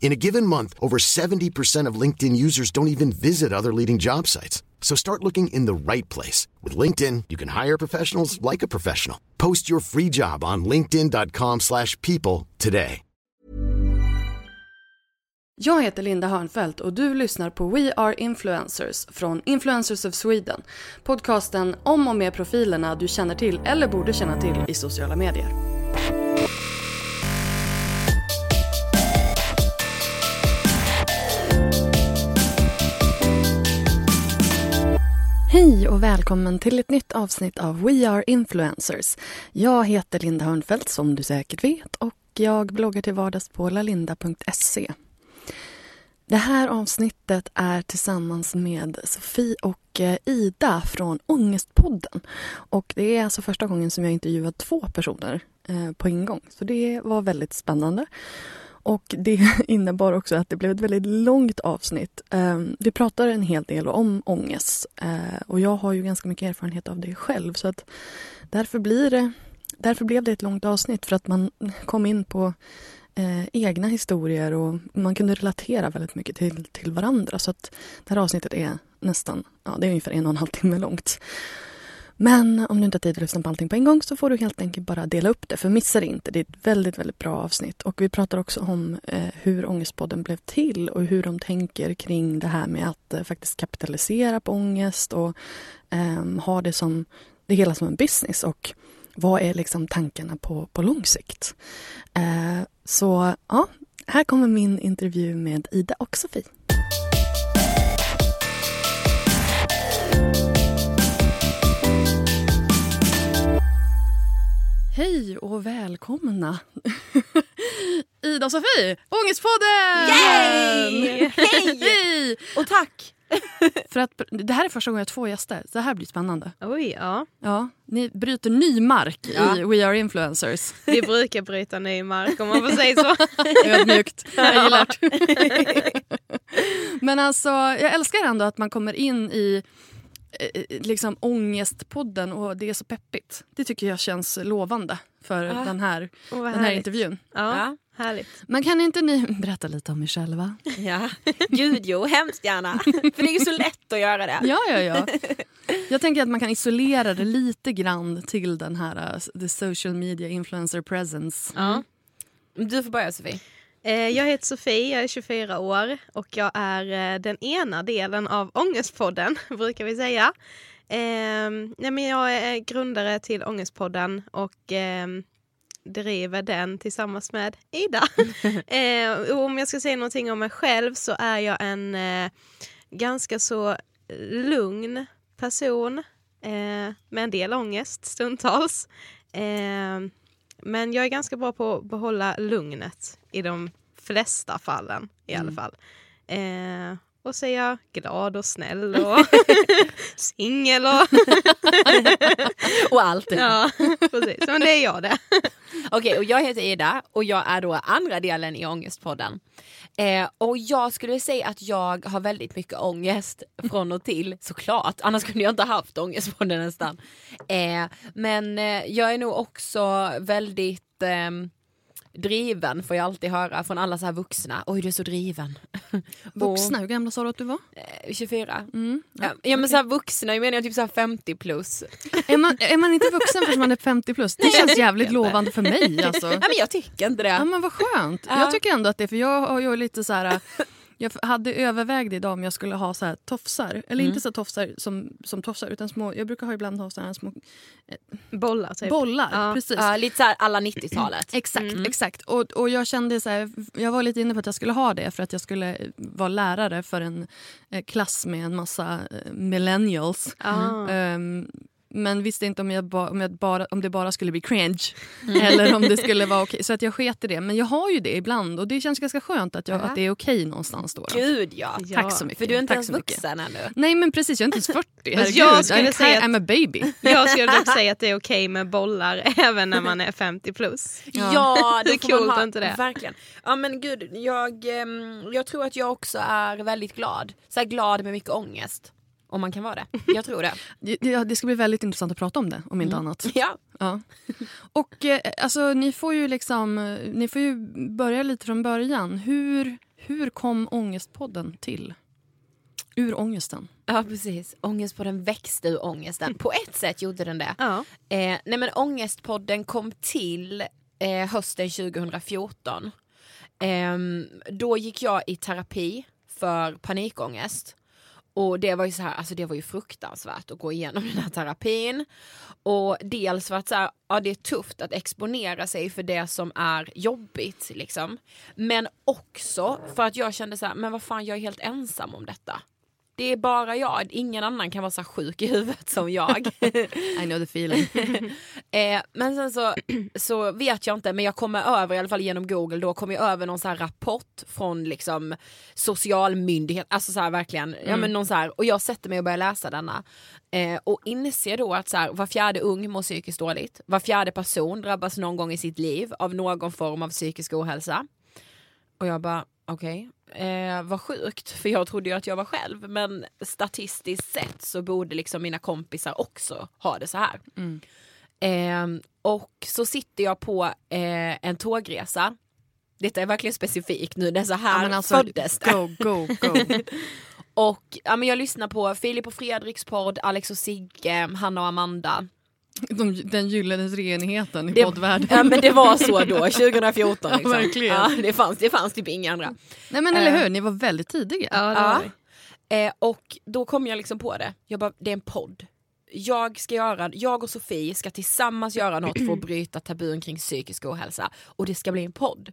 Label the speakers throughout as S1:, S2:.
S1: In a given month, over 70% of LinkedIn users don't even visit other leading job sites. So start looking in the right place. With LinkedIn, you can hire professionals like a professional. Post your free job on linkedin.com slash people today.
S2: Jag heter Linda Hörnfeldt och du lyssnar på We Are Influencers från Influencers of Sweden. Podcasten om och med profilerna du känner till eller borde känna till i sociala medier. Hej och välkommen till ett nytt avsnitt av We Are Influencers. Jag heter Linda Hörnfeldt som du säkert vet och jag bloggar till vardags på lalinda.se. Det här avsnittet är tillsammans med Sofie och eh, Ida från Ångestpodden. Och det är alltså första gången som jag intervjuat två personer eh, på en gång. Så det var väldigt spännande. Och det innebar också att det blev ett väldigt långt avsnitt. Ehm, vi pratar en hel del om ångest eh, och jag har ju ganska mycket erfarenhet av det själv så att därför blir det Därför blev det ett långt avsnitt för att man kom in på eh, egna historier och man kunde relatera väldigt mycket till, till varandra. Så att det här avsnittet är nästan, ja det är ungefär en och en halv timme långt. Men om du inte har tid att lyssna på allting på en gång så får du helt enkelt bara dela upp det, för missa det inte. Det är ett väldigt, väldigt bra avsnitt. Och vi pratar också om eh, hur Ångestpodden blev till och hur de tänker kring det här med att eh, faktiskt kapitalisera på ångest och eh, ha det som det hela som en business. Och vad är liksom tankarna på, på lång sikt? Eh, så ja, här kommer min intervju med Ida och Sofie. Hej och välkomna! Ida och Sofie, Ångestpodden!
S3: Yay! Hej!
S2: Hej!
S3: Och tack!
S2: För att, det här är första gången jag har två gäster, så det här blir spännande.
S3: Oj, ja.
S2: Ja, ni bryter ny mark
S3: Ja.
S2: i We Are Influencers.
S3: Vi brukar bryta ny mark om man får säga så.
S2: Ödmjukt. Jag gillar det. Men alltså, jag älskar ändå att man kommer in i liksom ångestpodden och det är så peppigt. Det tycker jag känns lovande för
S3: Ja.
S2: den, här, den här
S3: härligt.
S2: intervjun.
S3: Ja, härligt.
S2: Men kan inte ni berätta lite om er själva?
S4: Ja, gud jo, hemskt gärna. För det är ju så lätt att göra det.
S2: Ja, ja, ja. Jag tänker att man kan isolera det lite grann till den här uh, the social media influencer presence.
S3: Ja.
S4: Du får börja Sofie.
S3: Eh, Jag heter Sofie, jag är 24 år och jag är eh, den ena delen av Ångestpodden, brukar vi säga. Eh, nej, men jag är grundare till Ångestpodden och eh, driver den tillsammans med Ida. eh, om jag ska säga någonting om mig själv så är jag en ganska så lugn person med en del ångest stundtals. Eh, men jag är ganska bra på att behålla lugnet i de flesta fallen i alla fall. Eh, och jag glad och snäll och singel och...
S4: Och allt.
S3: ja, precis. Men det är jag det.
S4: Okej, och jag heter Ida och jag är då andra delen i Ångestpodden. Eh, och jag skulle säga att jag har väldigt mycket ångest från och till, såklart. Annars kunde jag inte haft Ångestpodden nästan. Eh, men eh, jag är nog också väldigt ehm, driven får jag alltid höra från alla så här vuxna. Oj du är så driven.
S2: Vuxna, hur gamla sa du att du var?
S4: Eh, 24.
S2: Mm.
S4: Ja, ja men så här vuxna, jag menar typ så här 50 plus.
S2: Är, man, är man inte vuxen förrän man är 50 plus? Det känns jävligt lovande för mig. Alltså.
S4: Nej men jag tycker inte det.
S2: Ja, men vad skönt.
S4: Ja.
S2: Jag tycker ändå att det, för jag har ju lite så här... Jag hade övervägde idag om jag skulle ha så här tofsar. Eller inte så tofsar som, som tofsar utan små. Jag brukar ha ibland ha så här små
S3: Bollar typ.
S2: bollar.
S3: Ja.
S2: Precis.
S4: Ja, lite så här alla 90-talet.
S2: Exakt, exakt. Och, och jag kände så här, jag var lite inne på att jag skulle ha det för att jag skulle vara lärare för en eh, klass med en massa eh, millennials.
S3: Ja.
S2: Ehm, men visste inte om, jag ba, om, jag bara, om det bara skulle bli cringe eller om det skulle vara okej. Så att jag sket i det. Men jag har ju det ibland och det känns ganska skönt att, jag,
S4: Ja.
S2: att det är okej någonstans då. då.
S4: Gud ja.
S3: Ja.
S2: Tack så mycket.
S4: För du är inte
S2: Tack
S4: ens
S2: så mycket.
S4: vuxen ännu.
S2: Nej men precis, jag är inte ens 40. Herregud,
S3: jag skulle
S2: I'm,
S3: säga
S2: I'm a baby.
S3: Jag skulle dock säga att det är okej med bollar även när man är 50 plus.
S4: Ja,
S3: Det
S4: då
S3: är coolt, inte det?
S4: Verkligen. Ja men gud, jag, ehm, jag tror att jag också är väldigt glad. Så här glad med mycket ångest. Om man kan vara det. Jag tror det.
S2: Ja, det ska bli väldigt intressant att prata om det, om inte annat.
S4: Ja.
S2: Ja. Och eh, alltså, ni får ju liksom, eh, ni får ju börja lite från början. Hur, hur kom Ångestpodden till? Ur ångesten.
S4: ja precis, ångest på den växte ur ångesten. På ett sätt gjorde den det.
S3: Ja.
S4: Eh, nej men Ångestpodden kom till eh, hösten 2014. Ehm, då gick jag i terapi för panikångest. Och det var ju så här, alltså det var ju fruktansvärt att gå igenom den här terapin. Och dels för att så här, ja, det är tufft att exponera sig för det som är jobbigt liksom. Men också för att jag kände så här, men vad fan jag är helt ensam om detta. Det är bara jag, ingen annan kan vara så sjuk i huvudet som jag.
S2: I know the feeling.
S4: Eh, men sen så, så vet jag inte, men jag kommer över i alla fall genom google då, kommer jag över någon så här rapport från liksom socialmyndighet, alltså så verkligen, ja men någon så här, och jag sätter mig och börjar läsa denna. Eh, och inser då att så här, var fjärde ung mår psykiskt dåligt, var fjärde person drabbas någon gång i sitt liv av någon form av psykisk ohälsa. Och jag bara, okej, eh, vad sjukt, för jag trodde ju att jag var själv, men statistiskt sett så borde liksom mina kompisar också ha det så här. Eh, och så sitter jag på eh, en tågresa. Detta är verkligen specifikt nu, det är så här
S2: Ja, alltså,
S4: föddes det.
S2: Go, go, go.
S4: Och ja, men jag lyssnar på Filip och Fredriks podd, Alex och Sigge, Hanna och Amanda.
S2: De, den gyllene treenigheten i
S4: Det,
S2: poddvärlden.
S4: ja men det var så då, 2014
S2: Ja,
S4: liksom.
S2: verkligen.
S4: Ja, det, fanns, det fanns typ inga andra.
S2: Nej men eller
S4: Eh.
S2: hur, ni var väldigt tidiga.
S3: Ja, det
S4: Ja. Eh, och då kom jag liksom på det. Jag bara, det är en podd. Jag ska göra, jag och Sofie ska tillsammans göra något för att bryta tabun kring psykisk ohälsa. Och det ska bli en podd.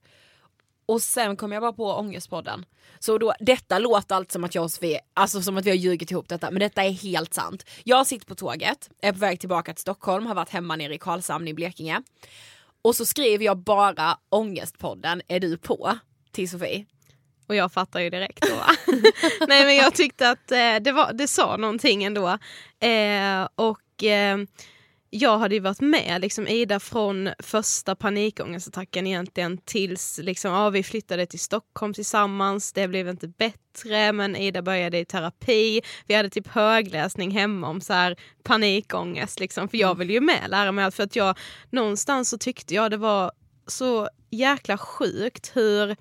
S4: Och sen kom jag bara på Ångestpodden. Så då, detta låter allt som att jag och Sofie, alltså som att vi har ljugit ihop detta, men detta är helt sant. Jag sitter på tåget, är på väg tillbaka till Stockholm, har varit hemma nere i Karlshamn i Blekinge. Och så skriver jag bara Ångestpodden, är du på? Till Sofie.
S3: Och jag fattar ju direkt då. Nej men jag tyckte att eh, det, var, det sa någonting ändå. Eh, och eh, jag hade ju varit med liksom, Ida från första panikångestattacken egentligen tills liksom, ja, vi flyttade till Stockholm tillsammans. Det blev inte bättre men Ida började i terapi. Vi hade typ högläsning hemma om så här panikångest liksom. För jag ville ju med lära mig allt för att jag någonstans så tyckte jag det var så jäkla sjukt hur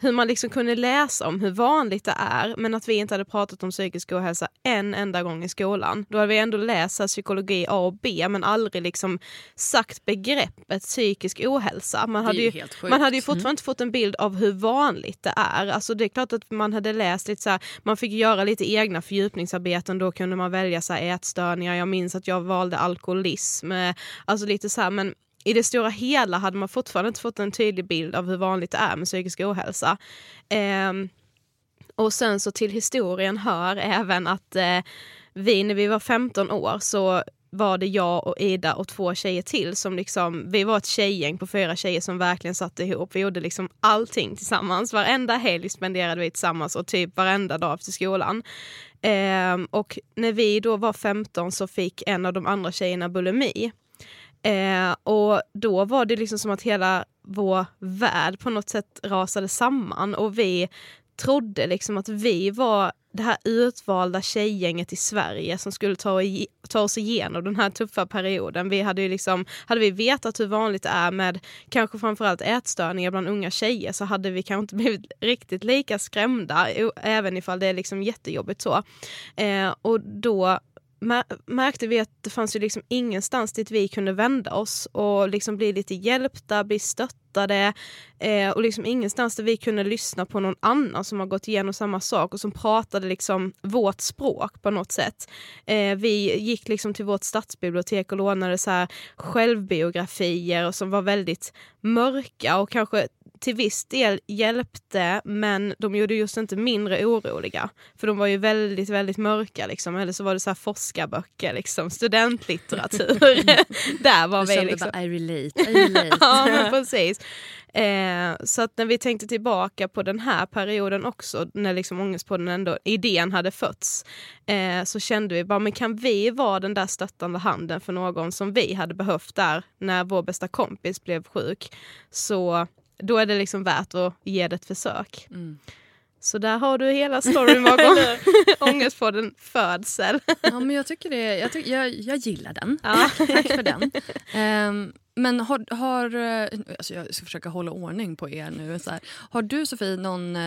S3: hur man liksom kunde läsa om hur vanligt det är men att vi inte hade pratat om psykisk ohälsa en enda gång i skolan. Då hade vi ändå läst psykologi A och B men aldrig liksom sagt begreppet psykisk ohälsa. Man hade, ju, man hade ju fortfarande inte fått en bild av hur vanligt det är. Alltså det är klart att man hade läst lite så här, man fick göra lite egna fördjupningsarbeten, då kunde man välja så här ätstörningar. Jag minns att jag valde alkoholism, alltså lite så här men i det stora hela hade man fortfarande inte fått en tydlig bild av hur vanligt det är med psykisk ohälsa. Eh, och sen så till historien hör även att eh, vi när vi var 15 år så var det jag och Ida och två tjejer till som liksom, vi var ett tjejgäng på fyra tjejer som verkligen satt ihop. Vi gjorde liksom allting tillsammans. Varenda helg spenderade vi tillsammans och typ varenda dag efter skolan. Eh, och när vi då var 15 så fick en av de andra tjejerna bulimi. Eh, och då var det liksom som att hela vår värld på något sätt rasade samman och vi trodde liksom att vi var det här utvalda tjejgänget i Sverige som skulle ta, ta oss igenom den här tuffa perioden. Vi hade, ju liksom, hade vi vetat hur vanligt det är med kanske framförallt ätstörningar bland unga tjejer så hade vi kanske inte blivit riktigt lika skrämda även ifall det är liksom jättejobbigt så. Eh, och då märkte vi att det fanns ju liksom ingenstans dit vi kunde vända oss och liksom bli lite hjälpta, bli stöttade eh, och liksom ingenstans där vi kunde lyssna på någon annan som har gått igenom samma sak och som pratade liksom vårt språk på något sätt. Eh, vi gick liksom till vårt stadsbibliotek och lånade så här självbiografier och som var väldigt mörka och kanske till viss del hjälpte men de gjorde just inte mindre oroliga. För de var ju väldigt, väldigt mörka liksom. Eller så var det så här forskarböcker, liksom, studentlitteratur. Där var vi liksom.
S2: Bara, I relate, I relate.
S3: ja men precis. Eh, så att när vi tänkte tillbaka på den här perioden också, när liksom Ångestpodden ändå, idén hade fötts, eh, så kände vi bara, men kan vi vara den där stöttande handen för någon som vi hade behövt där när vår bästa kompis blev sjuk? Så då är det liksom värt att ge det ett försök. Mm. Så där har du hela storyn bakom Ångestpodden födsel.
S2: ja, men jag tycker det, jag, tycker, jag, jag gillar den. Ja. Tack för den. Um, men har, har eh, alltså jag ska försöka hålla ordning på er nu. Så här. Har du Sofie någon eh,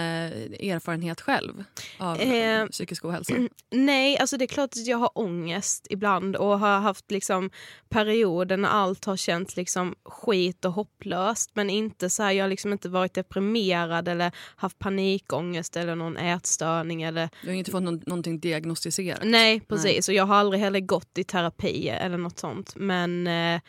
S2: erfarenhet själv av eh, psykisk ohälsa?
S3: Nej, alltså det är klart att jag har ångest ibland och har haft liksom perioder när allt har känts liksom skit och hopplöst. Men inte så här, jag har liksom inte varit deprimerad eller haft panikångest eller någon ätstörning. Eller...
S2: Du har inte fått någon, någonting diagnostiserat?
S3: Nej, precis. Nej. Och jag har aldrig heller gått i terapi eller något sånt. Men eh,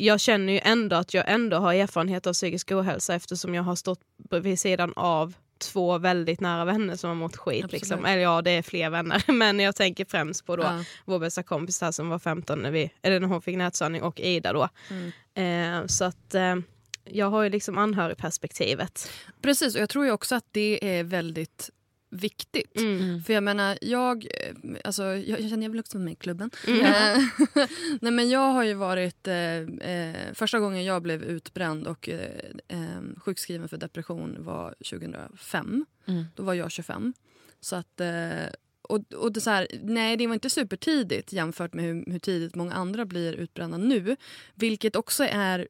S3: jag känner ju ändå att jag ändå har erfarenhet av psykisk ohälsa eftersom jag har stått vid sidan av två väldigt nära vänner som har mått skit. Liksom. Eller ja, det är fler vänner. Men jag tänker främst på då ja. vår bästa kompis här som var 15 när, vi, eller när hon fick nätstörning och Ida då. Mm. Eh, så att eh, jag har ju liksom anhörigperspektivet.
S2: Precis, och jag tror ju också att det är väldigt viktigt. Mm. För jag menar, jag, eh, alltså, jag, jag känner jag vill också vara med i klubben. Mm. Eh, nej, men jag har ju varit, eh, eh, första gången jag blev utbränd och eh, sjukskriven för depression var 2005. Mm. Då var jag 25. Så att, och, och det, så här, nej, det var inte supertidigt jämfört med hur, hur tidigt många andra blir utbrända nu. Vilket också är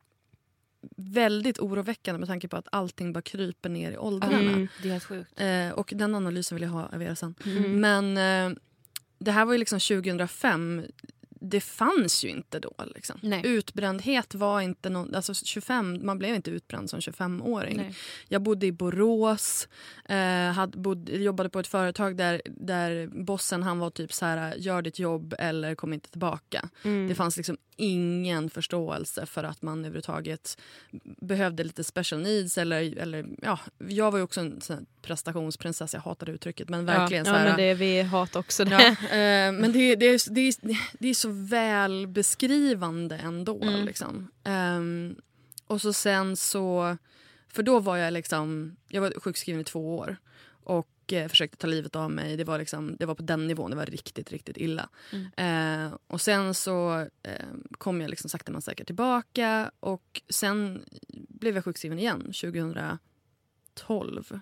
S2: väldigt oroväckande med tanke på att allting bara kryper ner i åldrarna. Mm,
S4: det är helt sjukt.
S2: Eh, och den analysen vill jag ha av er sen. Mm. Men eh, det här var ju liksom 2005 det fanns ju inte då. Liksom. Utbrändhet var inte någon, alltså 25, man blev inte utbränd som 25-åring. Jag bodde i Borås, eh, hade, bod, jobbade på ett företag där, där bossen han var typ så här gör ditt jobb eller kom inte tillbaka. Mm. Det fanns liksom ingen förståelse för att man överhuvudtaget behövde lite special needs. Eller, eller, ja, jag var ju också en prestationsprinsessa, jag hatade uttrycket. Men verkligen
S3: ja,
S2: så här,
S3: ja, men det, vi hatar också det.
S2: Ja, eh, men det, det, det, det är så väl beskrivande ändå. Mm. Liksom. Um, och så sen så... För då var jag liksom... Jag var sjukskriven i två år. Och eh, försökte ta livet av mig. Det var, liksom, det var på den nivån. Det var riktigt, riktigt illa. Mm. Eh, och sen så eh, kom jag liksom sakta men säkert tillbaka. Och sen blev jag sjukskriven igen 2012.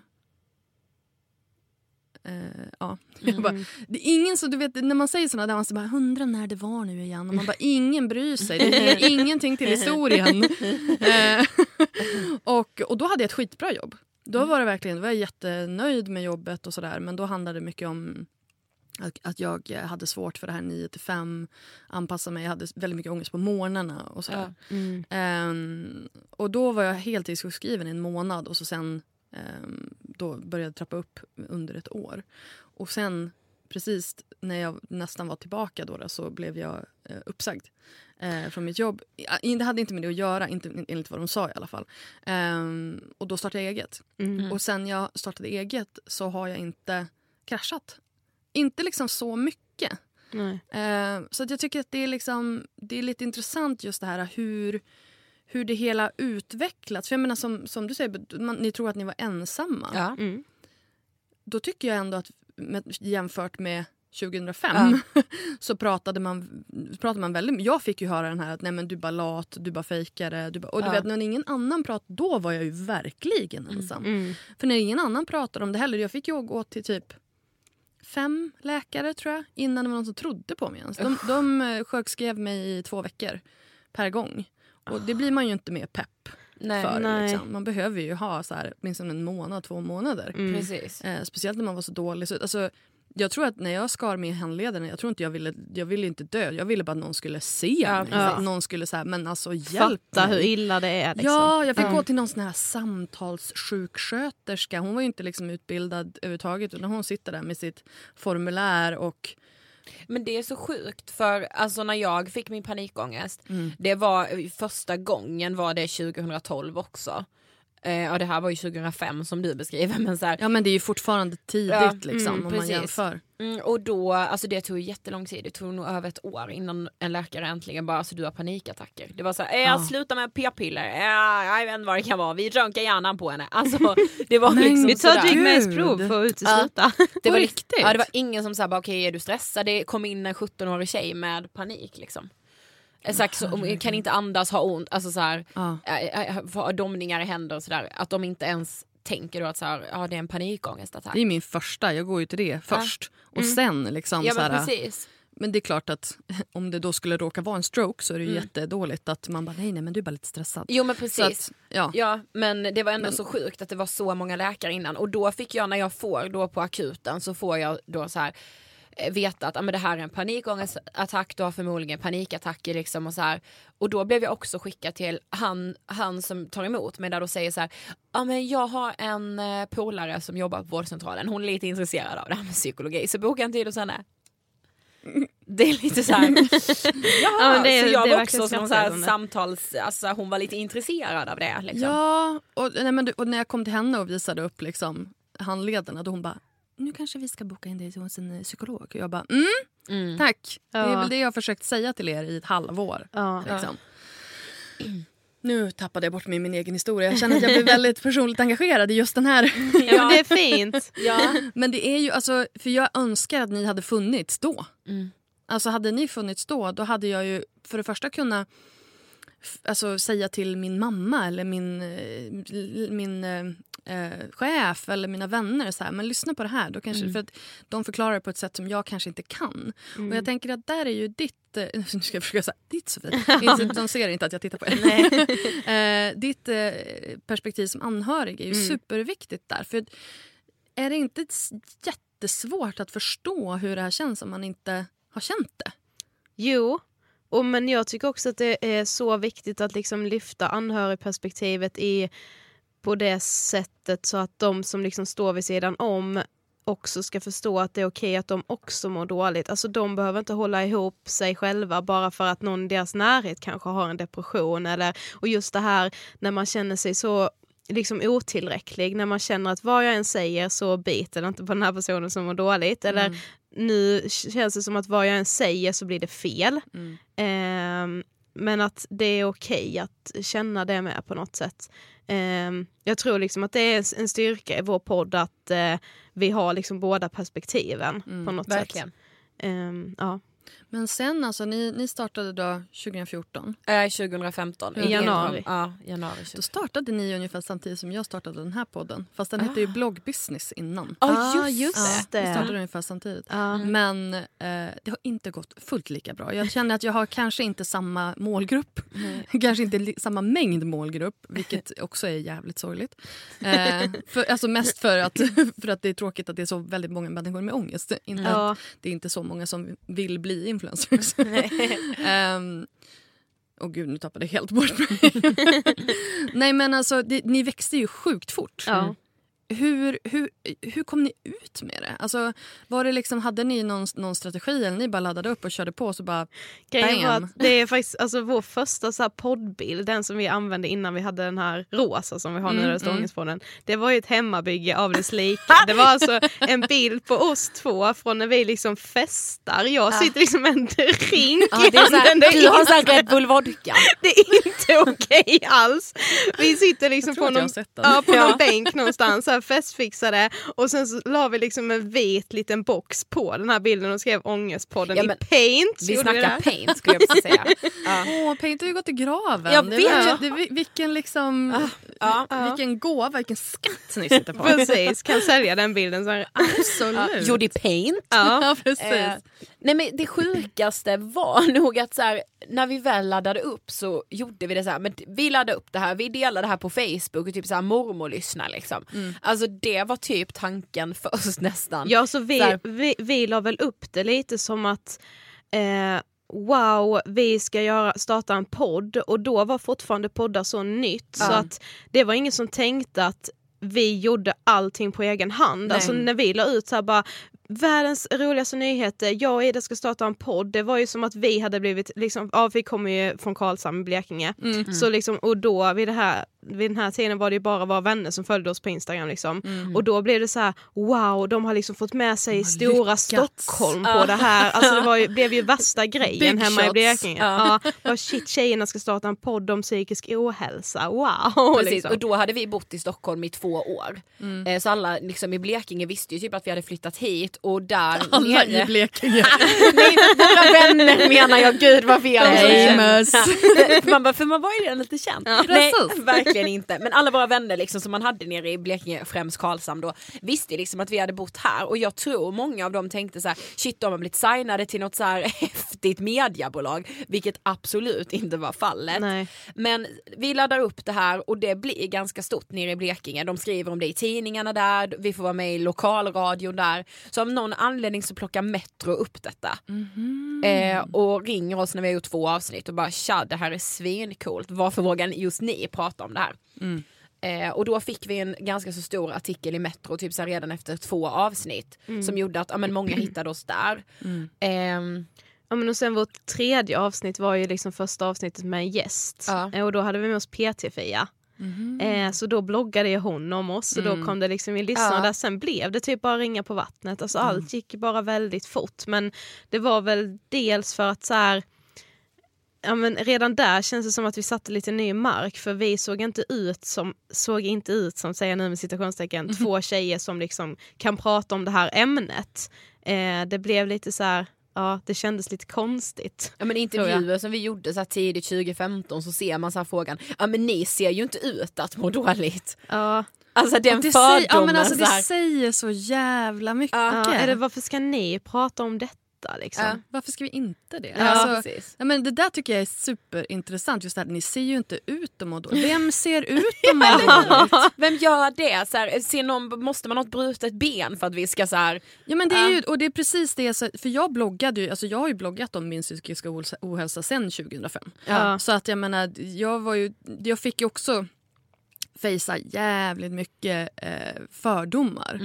S2: Uh, ja. Mm. Bara, det är ingen så, du vet, när man säger såna där, man så bara undrar när det var nu igen. Och man bara, ingen bryr sig. Det ger ingenting till historien. uh, och, och då hade jag ett skitbra jobb. Då var det verkligen, var jag jättenöjd med jobbet och sådär. Men då handlade det mycket om att, att jag hade svårt för det här 9 till 5, anpassa mig. Jag hade väldigt mycket ångest på morgnarna och sådär. Ja. Mm. Um, och då var jag heltidssjukskriven i en månad och så sen um, då började trappa upp under ett år. Och sen precis när jag nästan var tillbaka då, då så blev jag eh, uppsagd eh, från mitt jobb. Det hade inte med det att göra, inte enligt vad de sa i alla fall. Um, och då startade jag eget. Mm. Och sen jag startade eget så har jag inte kraschat. Inte liksom så mycket. Uh, så jag tycker att det är, liksom, det är lite intressant just det här hur hur det hela utvecklats. För jag menar som, som du säger, man, ni tror att ni var ensamma. Ja. Mm. Då tycker jag ändå att med, jämfört med 2005 ja. så pratade man, pratade man väldigt Jag fick ju höra den här att nej men du bara lat, du bara fejkade. Du bara, och du ja. vet när ingen annan pratade, då var jag ju verkligen mm. ensam. Mm. Mm. För när ingen annan pratade om det heller, jag fick ju gå till typ fem läkare tror jag innan det var någon som trodde på mig ens. De, de eh, sjukskrev mig i två veckor per gång. Och det blir man ju inte mer pepp
S4: Nej,
S2: för.
S3: nej.
S2: Liksom. Man behöver ju ha så här, åtminstone en månad, två månader.
S3: Mm.
S4: precis.
S2: Eh, speciellt när man var så dålig. Så, alltså, jag tror att när jag skar mig i handlederna, jag tror inte jag ville, jag ville inte dö. Jag ville bara att någon skulle se
S4: Ja,
S2: mig. Att någon skulle säga, men alltså hjälp
S3: Fatta
S2: mig.
S3: hur illa det är. Liksom.
S2: Ja, jag fick
S3: Ja.
S2: gå till någon sån här samtalssjuksköterska. Hon var ju inte liksom utbildad överhuvudtaget. Utan hon sitter där med sitt formulär och...
S4: Men det är så sjukt för alltså när jag fick min panikångest,
S2: Mm.
S4: det var första gången var det 2012 också. Eh, och det här var ju 2005 som du beskriver men så här,
S2: Ja men det är ju fortfarande tidigt
S4: Ja,
S2: liksom
S4: mm,
S2: om
S4: precis.
S2: man jämför.
S4: Mm, och då, alltså det tog jättelång tid, det tog nog över ett år innan en läkare äntligen bara, alltså du har panikattacker. Det var så här, äh,
S2: Ja.
S4: sluta med p-piller, jag vet inte vad det kan vara, vi röntgar hjärnan på henne. Alltså det var liksom
S3: Vi tar
S4: sådär.
S3: Jigmes
S2: Gud.
S3: prov för att utesluta.
S4: det
S2: På
S4: var,
S2: riktigt?
S4: Ja det var ingen som sa okej är du stressad, det kom in en 17-årig tjej med panik liksom. Exakt, så, kan inte andas, ha ont, alltså så här,
S2: Ja.
S4: få domningar i händer och sådär. Att de inte ens tänker då att så här, ja, det är en panikångestattack.
S2: Det är min första, jag går ju till det först. Och sen liksom
S4: Ja
S2: så
S4: men
S2: här,
S4: precis.
S2: Men det är klart att om det då skulle råka vara en stroke så är det ju
S4: Mm.
S2: jättedåligt att man bara nej nej men du är bara lite stressad.
S4: Jo men
S2: Så
S4: precis.
S2: att, ja.
S4: Ja men det var ändå
S2: Men-
S4: så sjukt att det var så många läkare innan och då fick jag när jag får då på akuten så får jag då så här veta att ah, men det här är en panikångestattack, du har förmodligen panikattacker liksom och så här. Och då blev jag också skickad till han, han som tar emot mig där och säger så här, ja men jag har en eh, polare som jobbar på vårdcentralen, hon är lite intresserad av det här med psykologi så boka en tid hos henne. Det är lite så här.
S3: Ja, men det
S4: så jag var också som så här samtals, alltså hon var lite intresserad av det. Liksom.
S2: Ja, och, nej, men, och när jag kom till henne och visade upp liksom, handlederna då hon bara nu kanske vi ska boka in dig hos en eh, psykolog. Och jag bara mm,
S4: Mm.
S2: tack. Det är
S3: Ja.
S2: väl det jag har försökt säga till er i ett halvår.
S3: Ja.
S2: Liksom. Nu tappade jag bort mig i min egen historia. Jag känner att jag blir väldigt personligt engagerad i just den här.
S3: Ja, men det är fint.
S4: Ja.
S2: Men det är ju alltså, för jag önskar att ni hade funnits då.
S4: Mm.
S2: Alltså hade ni funnits då, då hade jag ju för det första kunnat alltså, säga till min mamma eller min, eh, min eh, chef eller mina vänner så här, men lyssna på det här. Då kanske, För att de förklarar på ett sätt som jag kanske inte kan. Och jag tänker att där är ju ditt... Eh, nu ska jag försöka säga ditt Sofie. De ser inte att jag tittar på er. eh, ditt eh, perspektiv som anhörig är ju superviktigt där. För är det inte jättesvårt att förstå hur det här känns om man inte har känt det?
S3: Jo, och men jag tycker också att det är så viktigt att liksom lyfta anhörigperspektivet i, på det sättet så att de som liksom står vid sidan om också ska förstå att det är okej att de också mår dåligt. Alltså de behöver inte hålla ihop sig själva bara för att någon i deras närhet kanske har en depression. Eller, och just det här när man känner sig så liksom otillräcklig, när man känner att vad jag än säger så biter det inte på den här personen som mår dåligt. Eller nu känns det som att vad jag än säger så blir det fel. Ehm, men att det är okej att känna det med på något sätt. Ehm, jag tror liksom att det är en styrka i vår podd att eh, vi har liksom båda perspektiven på något
S4: Verkligen.
S3: sätt. Ehm, ja.
S2: Men sen alltså, ni, ni startade då 2014.
S4: Eh, 2015.
S3: I januari.
S4: Ja, januari.
S2: Då
S4: 2015.
S2: startade ni ungefär samtidigt som jag startade den här podden. Fast den hette ju bloggbusiness innan.
S4: Ja, just,
S3: just
S4: det.
S2: Vi startade ungefär samtidigt.
S3: Ja.
S2: Men eh, det har inte gått fullt lika bra. Jag känner att jag har kanske inte samma målgrupp. kanske inte li- samma mängd målgrupp, vilket också är jävligt sorgligt. Eh, för, alltså mest för att, för att det är tråkigt att det är så väldigt många människor med ångest. Inte
S3: Ja.
S2: att det är inte så många som vill bli influencers. um, Åh gud, nu tappade jag helt bort mig. Nej men alltså, det, ni växte ju sjukt fort.
S3: Ja.
S2: Hur, hur, hur kom ni ut med det? Alltså, var det liksom, hade ni någon, någon strategi eller ni bara laddade upp och körde på så bara... Bam.
S3: att det är faktiskt alltså, vår första så här poddbild, den som vi använde innan vi hade den här rosa som vi har nu,
S2: Mm,
S3: mm,
S2: mm.
S3: Ångestpodden. Det var ju ett hemmabygge av dess like. Det var alltså en bild på oss två från när vi liksom festar. Jag sitter liksom med en drink
S4: Ja, det är så här.
S3: Det
S4: du har
S3: inte-
S4: så här Red Bull vodka.
S3: Det är inte okej alls. Vi sitter liksom på någon, ja, på
S4: Ja.
S3: någon bänk någonstans, här festfixade och sen så la vi liksom en vit liten box på den här bilden och skrev Ångestpodden
S4: Ja,
S3: i paint.
S4: Vi snackar paint skulle jag precis säga. Ja.
S2: Åh, Paint har ju gått i graven.
S4: Jag vet.
S2: det, det, vilken liksom...
S4: Ja.
S2: Vilken gåva, vilken skatt ni sitter på.
S3: Precis, kan sälja den bilden. Så här.
S2: Absolut.
S4: Gjorde i paint.
S3: Ja.
S2: Ja, precis.
S4: Eh, nej men det sjukaste var nog att så här, när vi väl laddade upp så gjorde vi det så här, men vi laddade upp det här, vi delade det här på Facebook och typ så här mormor lyssnar liksom. Alltså det var typ tanken först nästan.
S3: Ja, så vi,
S4: Så
S3: vi, vi la väl upp det lite som att eh, wow, vi ska göra, starta en podd och då var fortfarande poddar så nytt så
S4: Ja.
S3: att det var ingen som tänkte att vi gjorde allting på egen hand.
S4: Nej.
S3: Alltså när vi la ut så här bara världens roligaste nyheter, jag och Ida ska starta en podd. Det var ju som att vi hade blivit, liksom, ja vi kommer ju från Karlshamn, Blekinge.
S4: Mm.
S3: Så liksom, och då vid, det här, vid den här tiden var det ju bara våra vänner som följde oss på Instagram. Liksom.
S4: Mm.
S3: Och då blev det så här: wow, de har liksom fått med sig stora
S2: lyckats.
S3: Stockholm på det här. Alltså det var ju, blev ju värsta grejen
S2: Big
S3: hemma i
S2: shots.
S3: Blekinge. Ja. bara, shit, tjejerna ska starta en podd om psykisk ohälsa. Wow!
S4: Precis,
S3: liksom.
S4: och då hade vi bott i Stockholm i två år. Eh, Så alla liksom, i Blekinge visste ju typ att vi hade flyttat hit och där
S2: Alla
S4: nere...
S2: i Blekinge.
S4: Nej, våra vänner menar jag, gud vad fel.
S2: Famous.
S4: man bara, för man var ju redan lite känd. Nej,
S2: precis.
S4: verkligen inte. Men alla våra vänner liksom, som man hade nere i Blekinge, främst Karlshamn då, visste liksom att vi hade bott här och jag tror många av dem tänkte så här, shit de har blivit signade till något så här häftigt mediebolag, vilket absolut inte var fallet.
S3: Nej.
S4: Men vi laddar upp det här och det blir ganska stort nere i Blekinge. De skriver om det i tidningarna där, vi får vara med i lokalradion där. Så av någon anledning så plockar Metro upp detta. Eh, och ringer oss när vi har gjort två avsnitt och bara tja det här är svincoolt, varför vågar just ni prata om det här? Eh, och då fick vi en ganska så stor artikel i Metro typ så redan efter två avsnitt som gjorde att ja, men många hittade oss där. Ehm,
S3: Ja, men och sen vårt tredje avsnitt var ju liksom första avsnittet med en gäst.
S4: Ja.
S3: Eh, Och då hade vi med oss PT-Fia. Eh, så då bloggade ju hon om oss och då kom det liksom in lyssnare
S4: Ja.
S3: där. Sen blev det typ bara ringa på vattnet. Alltså allt gick bara väldigt fort. Men det var väl dels för att så här, Ja, men redan där känns det som att vi satte lite ny mark för vi såg inte ut som, såg inte ut som säger jag nu med citationstecken, två tjejer som liksom kan prata om det här ämnet. Eh, det blev lite så här, ja det kändes lite konstigt.
S4: Ja men intervjuer som vi gjorde så här tidigt 2015 så ser man så här frågan, ja men ni ser ju inte ut att må dåligt.
S3: Ja,
S4: Alltså den
S2: det,
S4: fördomen.
S2: säger, ja, men alltså,
S4: så
S2: det säger så jävla mycket.
S3: ja, är det, varför ska ni prata om detta liksom?
S4: Ja.
S2: Varför ska vi inte det?
S4: Ja,
S2: Alltså,
S4: precis.
S2: ja, men det där tycker jag är superintressant. Just det här, ni ser ju inte ut att må dåligt. Vem ser ut att må dåligt?
S4: Vem gör det? Så här, ser någon, måste man ha ett brutet ben för att vi ska så här,
S2: Ja, men det är ju, och det är precis det, så- för jag bloggade ju, alltså jag har ju bloggat om min psykiska ohälsa- ohälsa sedan 2005.
S3: Ja.
S2: Så att jag menar, jag var ju, jag fick ju också fejsa jävligt mycket eh, fördomar.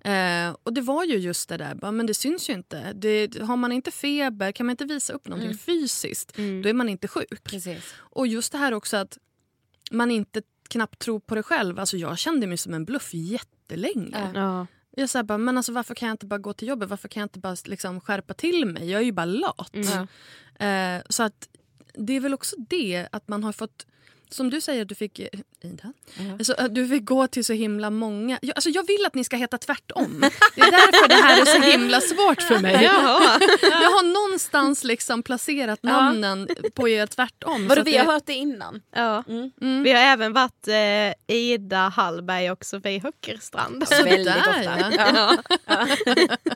S2: Eh, och det var ju just det där, bara, men det syns ju inte. Det, har man inte feber, kan man inte visa upp någonting fysiskt, då är man inte sjuk.
S4: Precis.
S2: Och just det här också att man inte knappt tror på det själv. Alltså jag kände mig som en bluff jättelänge.
S3: Ja.
S2: Jag sa bara, men alltså varför kan jag inte bara gå till jobbet? Varför kan jag inte bara liksom skärpa till mig? Jag är ju bara lat. Eh, så att det är väl också det att man har fått som du säger, du fick, eh, Ida, alltså, att du fick gå till så himla många... Jag, alltså, jag vill att ni ska heta tvärtom. Det är därför det här är så himla svårt för mig.
S3: Jaha.
S2: Jag har någonstans liksom placerat namnen på er tvärtom.
S4: Vadå vi har hört det innan?
S3: Ja.
S2: Mm.
S3: Vi har även varit eh, Ida Hallberg och Sofie Höckerstrand.
S4: Väldigt
S2: Där,
S4: ofta.
S2: ja.
S3: Ja.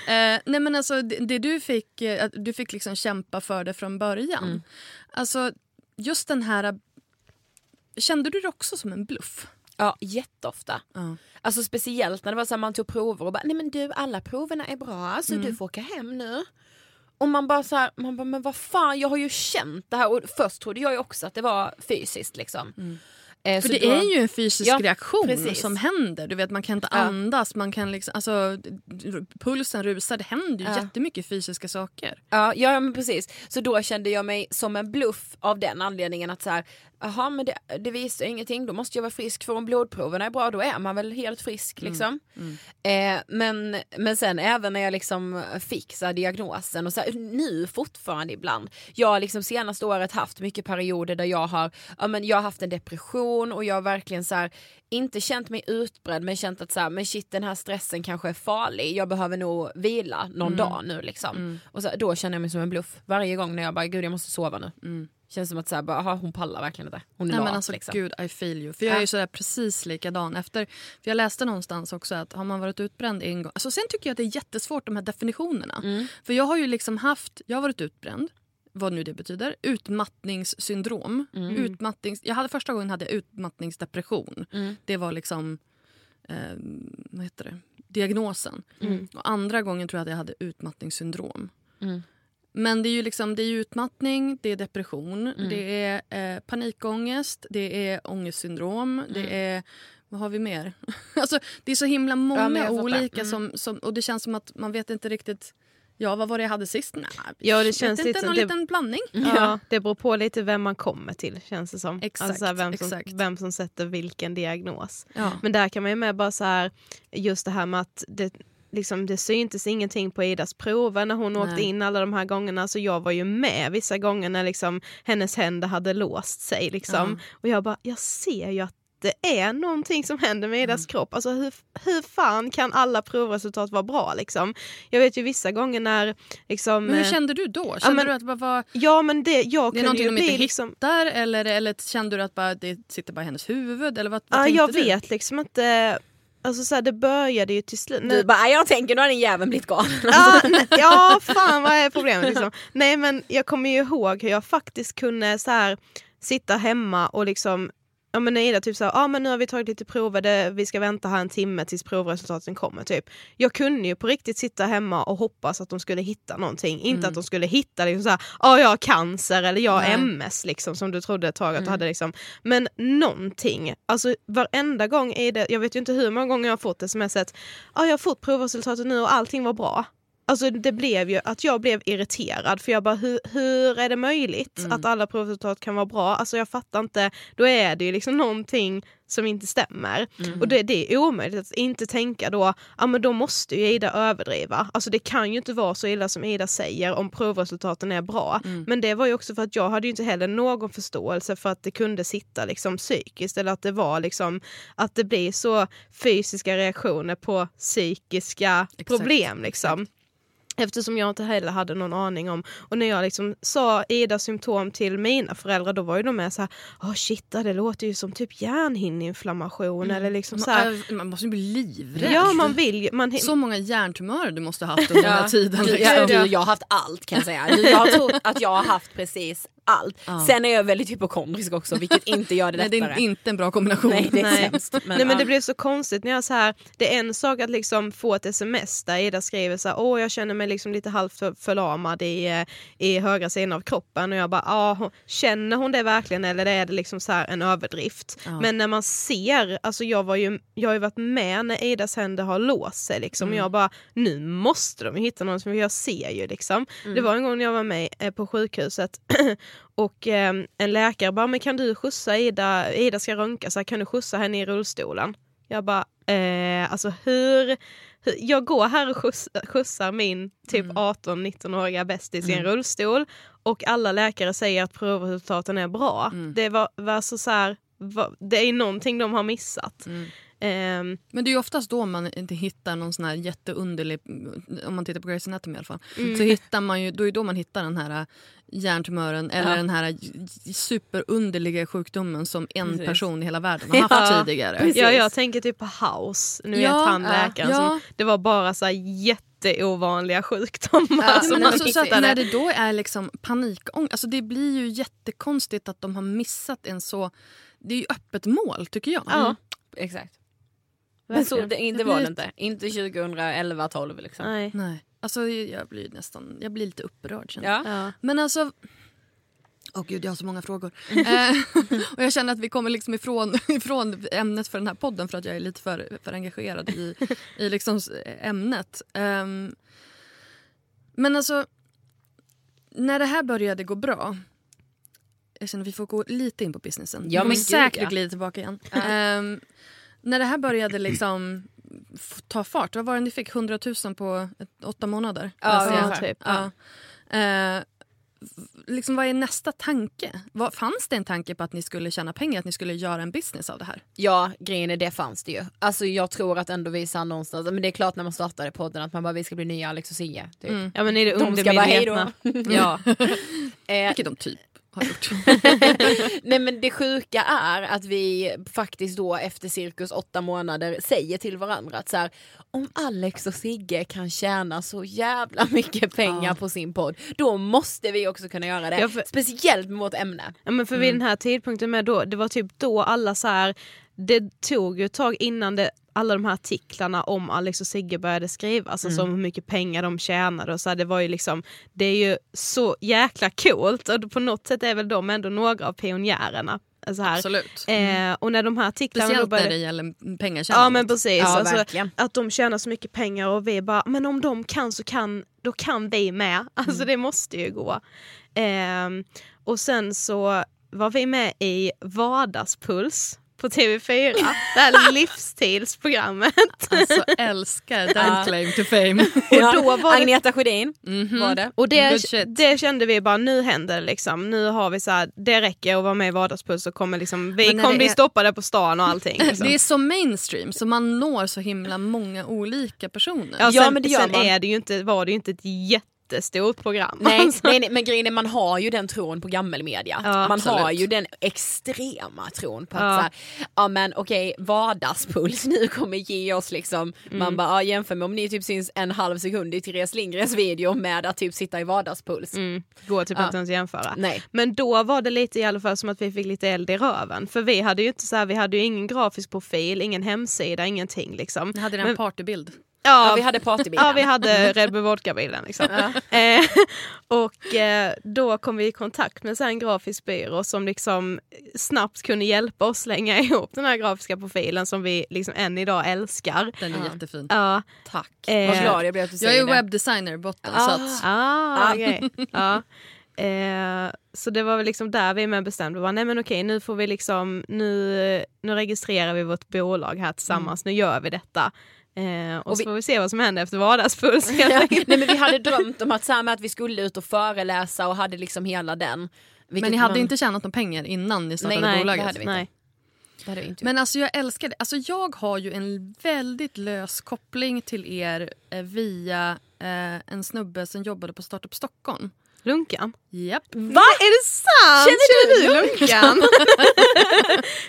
S2: Eh, nej men alltså det, det du fick, eh, du fick liksom kämpa för det från början.
S4: Mm.
S2: Alltså just den här... Kände du det också som en bluff?
S4: Ja, jätteofta.
S2: Ja.
S4: Alltså speciellt när det var så här, man tog prover och bara, nej men du alla proverna är bra så du får åka hem nu. Och man bara så här, man bara, men vad fan jag har ju känt det här och först trodde jag ju också att det var fysiskt liksom. Eh,
S2: För det
S4: då-
S2: är ju en fysisk
S4: Ja,
S2: reaktion
S4: precis.
S2: som händer. Du vet, man kan inte
S4: Ja.
S2: andas, man kan liksom, alltså, pulsen rusar. Det händer ju
S4: Ja.
S2: jättemycket fysiska saker.
S4: Ja, ja men precis. Så då kände jag mig som en bluff av den anledningen att så här, jaha men det, det visar ingenting, då måste jag vara frisk för om blodproverna är bra då är man väl helt frisk liksom.
S2: Mm.
S4: Eh, men, men sen även när jag liksom fick så här, diagnosen och så här, nu fortfarande ibland. Jag har liksom senaste året haft mycket perioder där jag har, ja, men jag har haft en depression och jag har verkligen så här, inte känt mig utbredd men känt att så här, men shit den här stressen kanske är farlig, jag behöver nog vila någon dag nu liksom. Och så, då känner jag mig som en bluff varje gång när jag bara gud jag måste sova nu. Känns som att så här, bara, aha, hon pallar verkligen inte. Hon är
S2: Nej,
S4: lat
S2: men alltså,
S4: liksom.
S2: Gud, I feel you. För jag är ju sådär precis likadan. Efter, för jag läste någonstans också att har man varit utbränd en gång... Alltså, sen tycker jag att det är jättesvårt de här definitionerna.
S4: Mm.
S2: För jag har ju liksom haft, jag har varit utbränd, vad nu det betyder, utmattningssyndrom.
S4: Mm.
S2: Utmattnings, jag hade första gången hade jag utmattningsdepression.
S4: Mm.
S2: Det var liksom, eh, vad heter det, diagnosen.
S4: Mm.
S2: Och andra gången tror jag att jag hade utmattningssyndrom.
S4: Mm.
S2: Men det är ju liksom, det är utmattning, det är depression,
S4: Mm.
S2: det är eh, panikångest, det är ångestsyndrom, det är... Vad har vi mer? alltså, det är så himla
S4: Mm. Ja,
S2: många
S4: fattar.
S2: olika
S4: Mm.
S2: som, som... Och det känns som att man vet inte riktigt... Ja, vad var det jag hade sist? Nej,
S3: Ja, det
S2: vet
S3: känns
S2: inte,
S3: lite-
S2: någon
S3: det-
S2: liten blandning.
S3: Ja, det beror på lite vem man kommer till känns det som.
S2: Exakt,
S3: alltså, vem, som,
S2: exakt.
S3: vem som sätter vilken diagnos.
S2: Ja.
S3: Men där kan man ju med bara så här, just det här med att det, liksom, det syntes ingenting på Idas prover när hon åkte
S2: Nej.
S3: in alla de här gångerna. Så jag var ju med vissa gånger när liksom, hennes händer hade låst sig. Liksom. Och jag bara, jag ser ju att det är någonting som händer med Idas kropp. Alltså hur, hur fan kan alla provresultat vara bra liksom? Jag vet ju vissa gånger när liksom...
S2: Men hur
S3: eh,
S2: kände du då? Kände
S3: men-
S2: du att det bara var...
S3: Ja men det, jag
S2: Det är någonting de
S3: bli
S2: inte
S3: liksom...
S2: hittar eller, eller kände du att bara, det sitter bara i hennes huvud? Eller vad, vad
S3: Ja, jag
S2: du?
S3: vet liksom inte. Alltså så här, det började ju till slut.
S4: Du bara, jag tänker nu har den jäveln blivit galen.
S3: ja, ja, fan vad är problemet liksom. Nej men jag kommer ju ihåg hur jag faktiskt kunde så här sitta hemma och liksom Ja men när Ida typ sa, ah, men nu har vi tagit lite prover, vi ska vänta här en timme tills provresultaten kommer. Typ. Jag kunde ju på riktigt sitta hemma och hoppas att de skulle hitta någonting. Inte att de skulle hitta liksom såhär, ah, jag har cancer eller jag har
S2: Nej.
S3: MS liksom, som du trodde ett tag att du hade. Liksom. Men någonting, alltså varenda gång är det, jag vet ju inte hur många gånger jag har fått smset, ah, jag har fått provresultatet nu och allting var bra. Alltså det blev ju att jag blev irriterad för jag bara hur, hur är det möjligt att alla provresultat kan vara bra? Alltså jag fattar inte, då är det ju liksom någonting som inte stämmer. Och det, det är omöjligt att inte tänka då, ja men då måste ju Ida överdriva. Alltså det kan ju inte vara så illa som Ida säger om provresultaten är bra. Men det var ju också för att jag hade ju inte heller någon förståelse för att det kunde sitta liksom psykiskt eller att det var liksom att det blir så fysiska reaktioner på psykiska problem liksom. Eftersom jag inte heller hade någon aning om. Och när jag liksom sa Idas symptom till mina föräldrar då var ju de med så här, oh shit det låter ju som typ hjärnhinneinflammation eller liksom så här.
S2: Man, man måste ju bli livrädd.
S3: Ja man vill ju, man,
S2: Så många hjärntumörer du måste ha haft under den här tiden.
S4: Du,
S2: Liksom.
S4: jag, du, jag har haft allt kan jag säga. Jag trott att jag har haft precis allt. Sen är jag väldigt hypokondrisk också vilket inte gör det
S2: Nej, det
S4: lättare.
S2: är inte en bra kombination.
S4: Nej, det är
S3: Nej.
S4: sämst. Men,
S3: Nej men
S4: ja.
S3: det blev så konstigt när jag så här, det är en sak att liksom få ett sms där Ida skriver så här, åh jag känner mig liksom lite halvt för- förlamad i, eh, i högra sidan av kroppen och jag bara, ja hon- känner hon det verkligen eller är det liksom så här en överdrift?
S2: Ja.
S3: Men när man ser, alltså jag, var ju, jag har ju varit med när Idas händer har låst sig liksom och jag bara, nu måste de ju hitta någon för jag ser ju liksom. Det var en gång när jag var med eh, på sjukhuset och eh, en läkare bara, men kan du skjutsa Ida, Ida ska röntga, så kan du skjutsa henne i rullstolen? Jag bara, eh, alltså hur, hur jag går här och skjuts, skjutsar min typ 18-19-åriga bästis i en rullstol och alla läkare säger att provresultaten är bra. Det var, var så, så här, va- det är någonting de har missat. Ehm,
S2: Men det är ju oftast då man inte hittar någon sån här jätteunderlig, om man tittar på Grey's Anatomy i alla fall,
S3: Mm.
S2: så hittar man ju, då är det då man hittar den här äh, hjärntumören eller
S4: Ja.
S2: den här j- superunderliga sjukdomen som en
S4: Precis.
S2: person i hela världen har haft
S3: Ja,
S2: tidigare.
S3: ja, jag tänker typ på House, nu
S2: Ja,
S3: vet han
S2: ja,
S3: läkaren
S2: ja.
S3: som, det var bara så här jätteovanliga sjukdomar
S2: Ja,
S3: som
S2: alltså, så när det då är liksom panikångest, alltså det blir ju jättekonstigt att de har missat en så... Det är ju öppet mål tycker jag.
S3: Ja.
S4: Exakt. Men så, det,
S2: Det
S4: var det inte. Inte 2011, 12 liksom.
S3: Nej.
S2: Nej. Alltså jag blir nästan, jag blir lite upprörd känner jag.
S4: Ja.
S3: Ja.
S2: Men alltså... Åh gud, jag har så många frågor. eh, och jag känner att vi kommer liksom ifrån, ifrån ämnet för den här podden för att jag är lite för, för engagerad i, i liksom ämnet. Ehm, men alltså, när det här började gå bra. jag känner att vi får gå lite in på businessen.
S4: Ja, men gud,
S2: säkert
S4: ja.
S2: glida tillbaka igen. Ehm, när det här började liksom ta fart, vad var det ni fick? 100 000 på ett, åtta månader?
S4: Ja,
S2: jag.
S4: ungefär.
S3: typ.
S2: Ja. Eh, liksom, vad är nästa tanke? Vad, fanns det en tanke på att ni skulle tjäna pengar, att ni skulle göra en business av det här?
S4: Ja, grejen är det fanns det ju. Alltså jag tror att ändå vi sa någonstans, men det är klart när man startade podden att man bara vi ska bli nya Alex och Sigge. Typ.
S2: Mm.
S3: Ja men är det
S4: De ska bara hej då.
S3: undermedvetna. Ja.
S4: Eh,
S2: Vilket de typ har gjort.
S4: Nej men det sjuka är att vi faktiskt då efter cirkus åtta månader säger till varandra att så här, om Alex och Sigge kan tjäna så jävla mycket pengar
S2: Ja.
S4: på sin podd, då måste vi också kunna göra det.
S3: Ja, för-
S4: Speciellt med vårt ämne.
S3: Ja, men för vid den här tidpunkten med då, det var typ då alla så här, det tog ju ett tag innan det, alla de här artiklarna om Alex och Sigge började skrivas, alltså om hur mycket pengar de tjänade och så här, det var ju liksom, det är ju så jäkla coolt och på något sätt är väl de ändå några av pionjärerna. Så här.
S2: Absolut.
S3: Eh, och när de här artiklarna
S2: Speciellt när
S3: började...
S2: det gäller pengar
S3: Ja men precis,
S4: Ja,
S3: alltså, att de tjänar så mycket pengar och vi bara, men om de kan så kan, då kan vi med. Alltså det måste ju gå. Ehm, och sen så var vi med i Vardagspuls på TV4, det här livsstilsprogrammet.
S2: Alltså älskar den claim to fame.
S3: Och då var det
S4: Agneta Sjödin
S2: Mhm.
S4: var det.
S3: och det, det kände vi bara, nu händer det liksom. Nu har vi så här, det räcker att vara med i Vardagspuls och kommer liksom, vi kommer bli
S2: är-
S3: stoppade på stan och allting. Liksom.
S2: Det är så mainstream så man når så himla många olika personer.
S3: Ja,
S4: Ja,
S3: sen,
S4: men det gör
S3: sen
S4: man.
S3: är det ju inte, var det ju inte ett jättestort program.
S4: Nej,
S3: Alltså.
S4: nej, nej, men grejen är man har ju den tron på gammelmedia.
S3: Ja,
S4: man har
S2: absolut.
S4: ju den extrema tron på att
S3: Ja.
S4: så här, ja men okej vardagspuls nu kommer ge oss liksom, man bara ja, jämför med om ni typ syns en halv sekund i Therese Lindgrens video med att typ sitta i vardagspuls.
S3: Mm, går typ
S4: Ja.
S3: inte ens jämföra.
S4: Nej.
S3: Men då var det lite i alla fall som att vi fick lite eld i röven. För vi hade ju inte så här, vi hade ju ingen grafisk profil, ingen hemsida, ingenting liksom.
S2: Jag hade
S3: Men-
S2: partybild.
S3: Ja,
S4: Ja, vi hade partybilden.
S3: Ja, vi hade Red Bull Vodka-bilden. Liksom. Eh, och eh, då kom vi i kontakt med så här en grafisk byrå som liksom snabbt kunde hjälpa oss slänga ihop den här grafiska profilen som vi liksom än idag älskar.
S2: Den är
S4: Ja.
S2: jättefin.
S3: Ja,
S4: Tack,
S3: Eh,
S4: vad glad jag blev att du
S2: Jag
S4: säger
S2: är
S4: det.
S2: webbdesigner i botten
S4: Ah.
S2: så att
S3: Ah,
S4: Ah.
S3: okej. ja. Eh, så det var väl liksom där vi med bestämde var, nej men okej nu får vi liksom, nu, nu registrerar vi vårt bolag här tillsammans, nu gör vi detta. Eh, och,
S4: Och
S3: så
S4: vi-
S3: får vi se vad som händer efter vardagspuls.
S4: Ja, nej men vi hade drömt om att, så här, med att vi skulle ut och föreläsa och hade liksom hela den.
S2: Men ni hade
S4: man-
S2: inte tjänat några pengar innan ni startade
S4: Nej, nej,
S2: bolaget?
S4: det hade vi inte.
S3: Nej.
S4: Det hade vi inte.
S2: Men alltså jag älskar det. Alltså jag har ju en väldigt lös koppling till er eh, via eh, en snubbe som jobbade på Startup Stockholm.
S3: Lunkan.
S2: Japp.
S3: Va? Är det sant?
S4: Känner du
S3: Lunkan?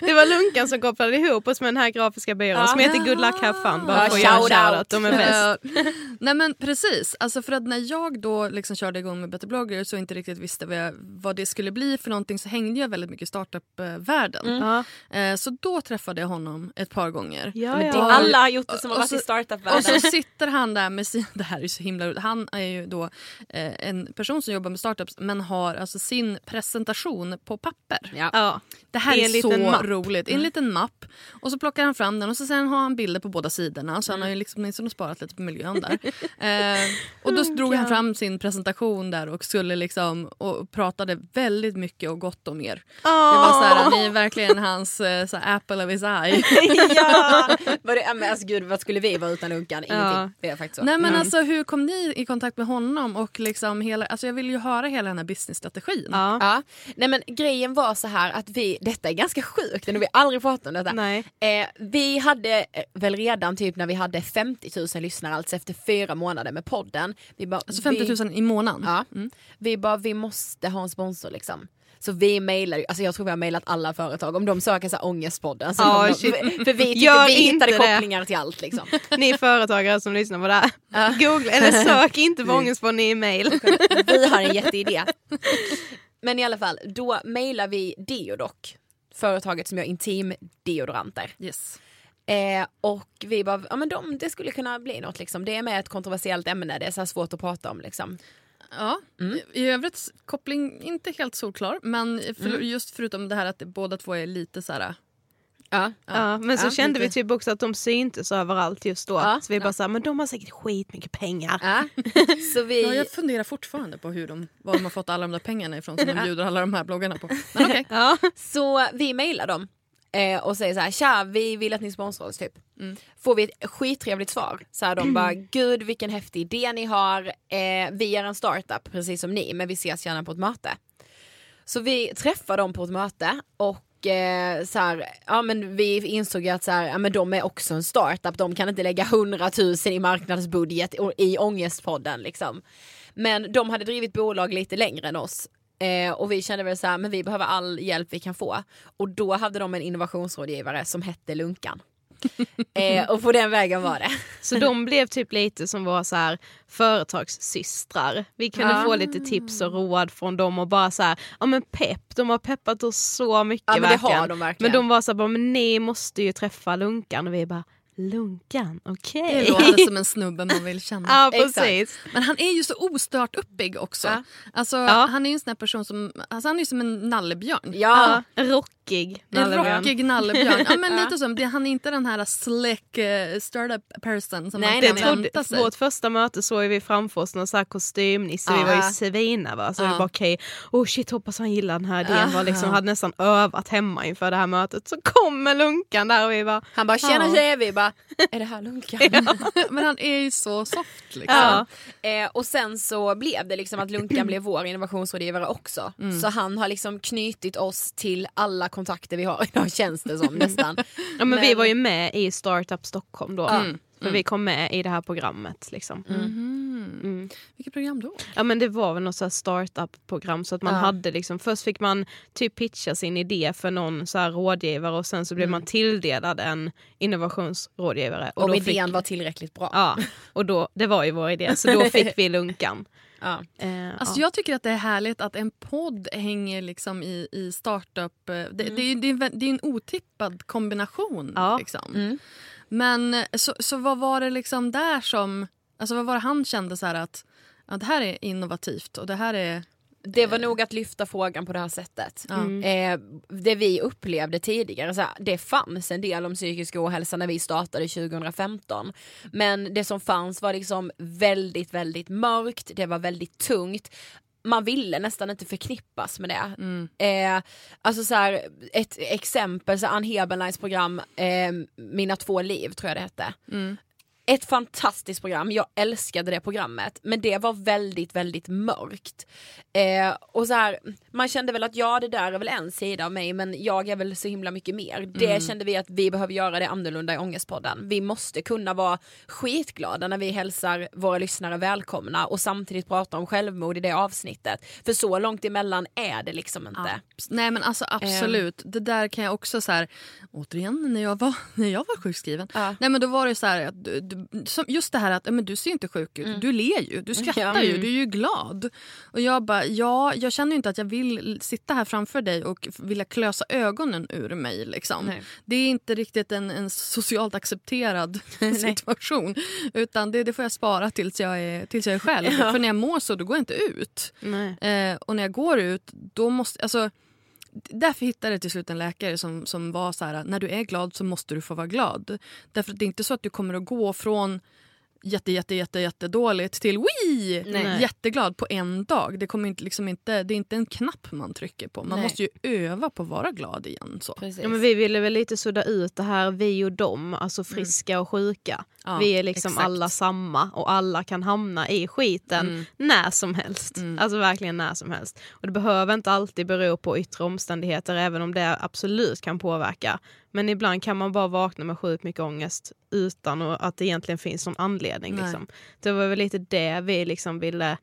S3: det var Lunkan som kopplade ihop oss med den här grafiska byrån som heter Good Luck Have Fun. Bara
S4: Ja,
S3: för en
S4: shout out.
S3: shoutout. De är bäst.
S2: Nej men precis, alltså för att när jag då liksom körde igång med Better blogger så inte riktigt visste vad, jag, vad det skulle bli för någonting så hängde jag väldigt mycket i startup-världen.
S3: Ja.
S2: Eh, så då träffade jag honom ett par gånger.
S3: Ja, ja.
S4: alla har gjort det som har
S2: Och
S4: varit
S2: så-
S4: i
S2: Och
S4: startup-världen.
S2: så sitter han där med sin... Det här är så himla roligt. Han är ju då eh, en person som jobbar med startups men har alltså sin presentation på papper.
S4: Ja.
S3: Ja.
S2: Det här
S3: I
S2: är
S3: en
S2: så
S3: mapp.
S2: roligt. En liten mapp. Och så plockar han fram den och så sen har han bilder på båda sidorna. Så han har ju liksom åtminstone sparat lite på miljön där. eh, och då drog han fram sin presentation där och skulle liksom och pratade väldigt mycket och gott om er. Det var så här, ni är verkligen hans eh, så här, apple of his eye.
S4: ja! Var det, men alltså, gud, vad skulle vi vara utan Unkan? Ingenting.
S3: Ja.
S4: Det är faktiskt så.
S2: Nej men
S3: Mm.
S2: alltså hur kom ni i kontakt med honom och liksom hela, alltså jag vill ju höra hela den här businessstrategin.
S3: Ja.
S4: Ja. Nej men grejen var så här att vi, detta är ganska sjukt, nu har vi aldrig pratat om detta.
S3: Nej.
S4: Eh, vi hade eh, väl redan typ när vi hade 50 000 lyssnare, alltså efter fyra månader med podden. Vi bara,
S2: Alltså 50 000
S4: vi,
S2: i månaden.
S4: Ja, vi bara, vi måste ha en sponsor liksom. Så vi mejlar ju, alltså jag tror vi har mejlat alla företag om de söker så här ångestpodden. Så
S3: Ja,
S4: de, för, vi, tyckte, vi hittade
S3: det.
S4: kopplingar till allt liksom.
S3: Ni företagare som lyssnar på det här. Googla, eller sök inte på Ångestpodden i e-mail.
S4: Vi har en jätteidé. Men i alla fall, då mejlar vi Deodoc, företaget som gör intimdeodoranter.
S2: Yes.
S4: Eh, och vi bara, ja men de, det skulle kunna bli något liksom. Det är med ett kontroversiellt ämne, det är så svårt att prata om liksom.
S2: Ja,
S4: Mm.
S2: i övrigt koppling inte helt solklar men för,
S4: Mm.
S2: just förutom det här att båda två är lite så här
S4: Ja.
S3: Ja, men så
S4: Ja,
S3: kände
S2: lite.
S3: vi typ också att de syntes överallt just då.
S4: Ja,
S3: så vi bara
S4: ja.
S3: såhär, men de har säkert skitmycket pengar.
S4: Ja. Så vi...
S2: Ja, jag funderar fortfarande på hur de, var de har fått alla de där pengarna ifrån som de bjuder alla de här bloggarna på. Men.
S3: Ja.
S4: Så vi mejlar dem eh, och säger så här, tja vi vill att ni sponsrar oss typ.
S2: Mm.
S4: Får vi ett skittrevligt svar. Så här, de bara, gud vilken häftig idé ni har. Eh, vi är en startup precis som ni men vi ses gärna på ett möte. Så vi träffar dem på ett möte och eh, så här, ja men vi insåg ju att så här, ja, men de är också en startup, de kan inte lägga 100 000 i marknadsbudget i Ångestpodden liksom. Men de hade drivit bolag lite längre än oss. Eh, och vi kände väl så här, men vi behöver all hjälp vi kan få. Och då hade de en innovationsrådgivare som hette Lunkan. eh, och på den vägen var det.
S3: Så de blev typ lite som våra så här företagssystrar. Vi kunde
S4: Ja.
S3: få lite tips och råd från dem och bara så här, ja men pepp, de har peppat oss så mycket
S4: Ja men det
S3: verkligen.
S4: har de verkligen.
S3: Men de var så här, bara, men ni måste ju träffa Lunkan och vi bara, Lunkan, okej.
S2: Det låter som en snubbe man vill känna.
S3: Ja precis.
S2: Men han är ju så ostört uppig också.
S4: Ja.
S2: Alltså,
S3: Ja.
S2: Han är ju en sån person som, alltså, han är ju som en nallebjörn.
S4: Ja,
S3: Ja, rockig
S2: En
S3: nallebjörn.
S2: rockig nallebjörn. Ja, men lite som, det, han är inte den här slick uh, startup person som
S4: Nej,
S2: man
S4: nej,
S2: kan
S4: nej.
S2: vänta sig.
S3: vårt första möte såg vi framför oss någon så här kostymnisse, vi
S4: Ja.
S3: var ju svinnervösa. Så
S2: Ja.
S3: vi bara okej, oh shit hoppas han gillar den här idén.
S2: Ja.
S3: Var liksom, hade nästan övat hemma inför det här mötet. Så kommer Lunkan där och vi bara
S4: han bara tjena
S3: Ja.
S4: tjejer, vi bara är det här Lunkan?
S2: Men han är ju så soft liksom.
S4: Eh, och sen så blev det liksom att Lunkan blev vår innovationsrådgivare också.
S3: Mm.
S4: Så han har liksom knutit oss till alla kontakter vi har idag känns det som nästan.
S3: Ja, men, vi
S4: Men-
S3: var ju med i Startup Stockholm då.
S4: Mm.
S3: För vi kom med i det här programmet. Liksom.
S2: Mhm.
S3: Mm.
S2: Vilket program då?
S3: Ja men det var väl något så här startup-program så att man
S4: Ja.
S3: hade liksom, först fick man typ pitcha sin idé för någon så här rådgivare och sen så blev man tilldelad en innovationsrådgivare.
S4: Om
S3: då
S4: idén
S3: fick,
S4: var tillräckligt bra.
S3: Ja, och då, det var ju vår idé så då fick vi Lunkan.
S4: Ja.
S3: Eh,
S2: Alltså
S3: ja.
S2: Jag tycker att det är härligt att en podd hänger liksom i, i startup. eh, Det, det, är, det, är, en vä- det är en otippad kombination.
S3: Ja.
S2: Liksom.
S4: Mm.
S2: Men eh, så, så vad var det liksom där som... Alltså vad var det han kände så att ja, det här är innovativt och det här är...
S4: Det var nog att lyfta frågan på det här sättet.
S3: Mm.
S4: Eh, det vi upplevde tidigare, så här, det fanns en del om psykisk ohälsa när vi startade 2015. Men det som fanns var liksom väldigt, väldigt mörkt, det var väldigt tungt. Man ville nästan inte förknippas med det.
S2: Mm.
S4: Eh, alltså så här, ett exempel, så Ann Heberleins program eh, Mina två liv tror jag det hette.
S2: Mm.
S4: Ett fantastiskt program, jag älskade det programmet men det var väldigt väldigt mörkt. Eh, och så här, man kände väl att ja det där är väl en sida av mig men jag är väl så himla mycket mer. Det kände vi att vi behöver göra det annorlunda i Ångestpodden. Vi måste kunna vara skitglada när vi hälsar våra lyssnare välkomna och samtidigt prata om självmord i det avsnittet. För så långt emellan är det liksom inte.
S2: Abs- Nej men alltså absolut. Det där kan jag också så här, återigen när jag var, när jag var sjukskriven.
S4: Ja.
S2: Nej men då var det så här du, just det här att ja, men du ser inte sjuk ut, du ler ju, du skrattar
S4: Ja.
S2: ju,
S4: Mm.
S2: du är ju glad. Och jag bara, ja jag känner inte att jag vill sitta här framför dig och vilja klösa ögonen ur mig liksom.
S4: Nej.
S2: Det är inte riktigt en, en socialt accepterad situation. Utan det, det får jag spara tills jag är, tills jag är själv. För när jag mår så då går jag inte ut. Eh, och när jag går ut, då måste... Alltså, därför hittade jag till slut en läkare som, som var så här, när du är glad så måste du få vara glad. Därför att det är inte så att du kommer att gå från jätte, jätte, jätte, jätte dåligt till Wii!
S3: Nej.
S2: jätteglad på en dag. Det, kommer inte, liksom inte, det är inte en knapp man trycker på. Man
S4: Nej.
S2: måste ju öva på att vara glad igen. Så.
S4: Precis.
S3: Ja, men vi ville väl lite sudda ut det här vi och dem, alltså friska och sjuka.
S2: Mm. Ja,
S3: vi är liksom
S2: exakt.
S3: alla samma och alla kan hamna i skiten
S2: Mm.
S3: när som helst. Alltså verkligen när som helst. Och det behöver inte alltid bero på yttre omständigheter även om det absolut kan påverka. Men ibland kan man bara vakna med sjukt mycket ångest utan att det egentligen finns någon anledning. Liksom. Det var väl lite det vi liksom ville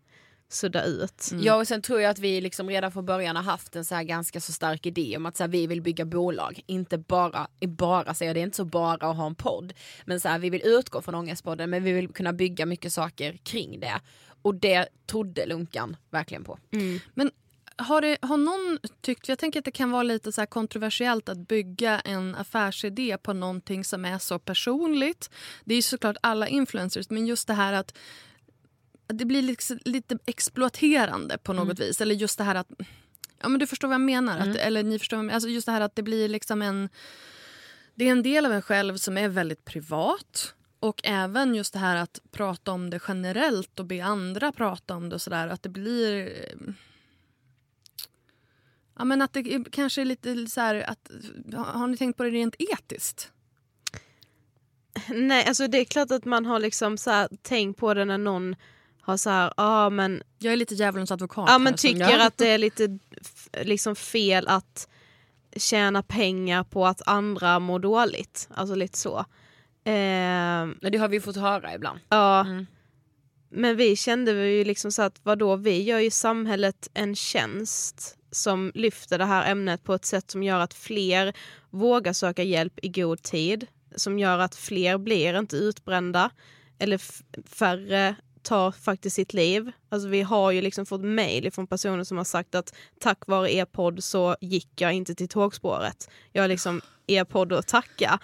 S3: sudda ut.
S4: Ja och sen tror jag att vi liksom redan från början har haft en så här ganska så stark idé om att så här, vi vill bygga bolag. Inte bara, bara säger det är inte så bara att ha en podd. Men så här, vi vill utgå från Ångestpodden men vi vill kunna bygga mycket saker kring det. Och det trodde Lunkan verkligen på.
S2: Men har, det, har någon tyckt, jag tänker att det kan vara lite så här kontroversiellt att bygga en affärsidé på någonting som är så personligt. Det är såklart alla influencers, men just det här att det blir liksom lite exploaterande på något vis. Eller just det här att, ja men du förstår vad jag menar. Att, eller ni förstår vad jag menar. Alltså just det här att det blir liksom en Det är en del av en själv som är väldigt privat. Och även just det här att prata om det generellt och be andra prata om det och sådär. Att det blir... eh, Ja men att det kanske är lite så här att... Har ni tänkt på det rent etiskt?
S3: Nej, alltså det är klart att man har liksom så här, tänkt på det när någon har så här, ja men,
S2: Jag är lite djävulens advokat
S3: ja,
S2: här,
S3: men tycker
S2: jag-
S3: att det är lite liksom fel att tjäna pengar på att andra mår dåligt. Alltså lite så.
S4: Men det har vi fått höra ibland.
S3: Ja.
S4: Mm.
S3: Men vi kände ju liksom så att vadå, vi gör ju samhället en tjänst som lyfter det här ämnet på ett sätt som gör att fler vågar söka hjälp i god tid. Som gör att fler blir inte utbrända. Eller färre tar faktiskt sitt liv. Alltså vi har ju liksom fått mejl från personer som har sagt att tack vare er podd så gick jag inte till tågspåret. Jag har liksom er podd att tacka.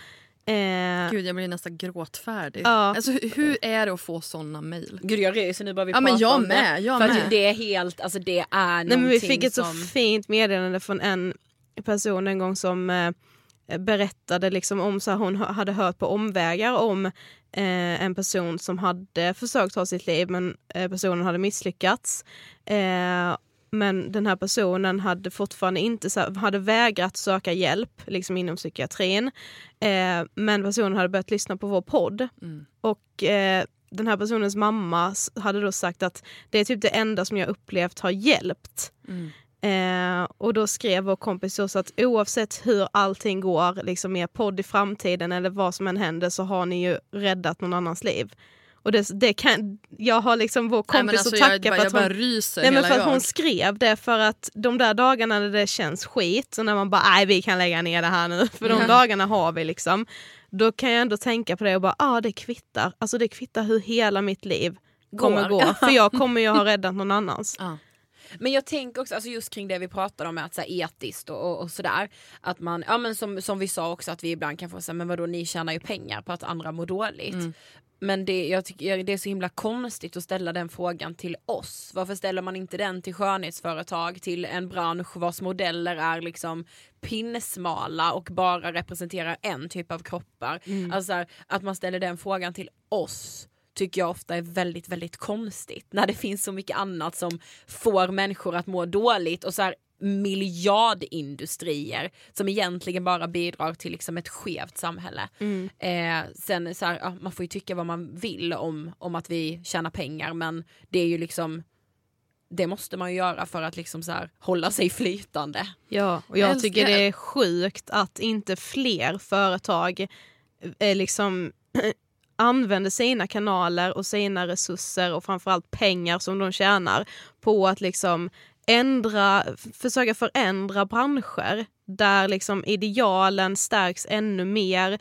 S3: Eh,
S2: Gud, jag blir nästan gråtfärdig.
S3: Ja.
S2: Alltså, hur- är det att få såna mejl?
S4: Gud jag reser nu bara vi
S2: Ja, men jag
S4: om
S2: med,
S4: det.
S2: jag
S4: för
S2: med.
S4: Att det är helt, alltså det är
S3: Nej, men vi fick ett
S4: som...
S3: så fint meddelande från en person en gång som eh, berättade liksom om så här, hon hade hört på omvägar om eh, en person som hade försökt ta sitt liv men eh, personen hade misslyckats. Men den här personen hade fortfarande inte så hade vägrat söka hjälp liksom inom psykiatrin. Eh, men personen hade börjat lyssna på vår podd. Och eh, den här personens mamma hade då sagt att det är typ det enda som jag upplevt har hjälpt. Eh, och då skrev vår kompis också att oavsett hur allting går, liksom med podd i framtiden eller vad som än händer så har ni ju räddat någon annans liv. Och det, det kan, jag har liksom vår kompis
S2: Nej, alltså,
S3: att
S2: jag,
S3: tacka
S2: bara,
S3: för
S2: jag
S3: att hon,
S2: ryser
S3: nej, men för att
S2: jag.
S3: hon skrev det för att de där dagarna när det känns skit, och när man bara nej vi kan lägga ner det här nu, för de
S2: Mm.
S3: dagarna har vi liksom. Då kan jag ändå tänka på det och bara, ja ah, det kvittar. Alltså det kvittar hur hela mitt liv kommer
S4: Går.
S3: gå. För jag kommer ju ha räddat någon annans.
S2: Ja.
S4: Men jag tänker också alltså just kring det vi pratade om, med att så här, etiskt och, och, och sådär. Att man, ja men som, som vi sa också att vi ibland kan få säga, men vadå ni tjänar ju pengar på att andra mår dåligt. Men det, jag tycker det är så himla konstigt att ställa den frågan till oss. Varför ställer man inte den till skönhetsföretag, till en bransch vars modeller är liksom pinsmala och bara representerar en typ av kroppar. Alltså så här, att man ställer den frågan till oss tycker jag ofta är väldigt, väldigt konstigt. När det finns så mycket annat som får människor att må dåligt och så här miljardindustrier som egentligen bara bidrar till liksom ett skevt samhälle. Eh, sen så här, ja, man får ju tycka vad man vill om, om att vi tjänar pengar men det är ju liksom det måste man ju göra för att liksom så här, hålla sig flytande.
S3: Ja, och jag
S2: Älskar-
S3: tycker det är sjukt att inte fler företag eh, liksom använder sina kanaler och sina resurser och framförallt pengar som de tjänar på att liksom ändra, försöka förändra branscher där liksom idealen stärks ännu mer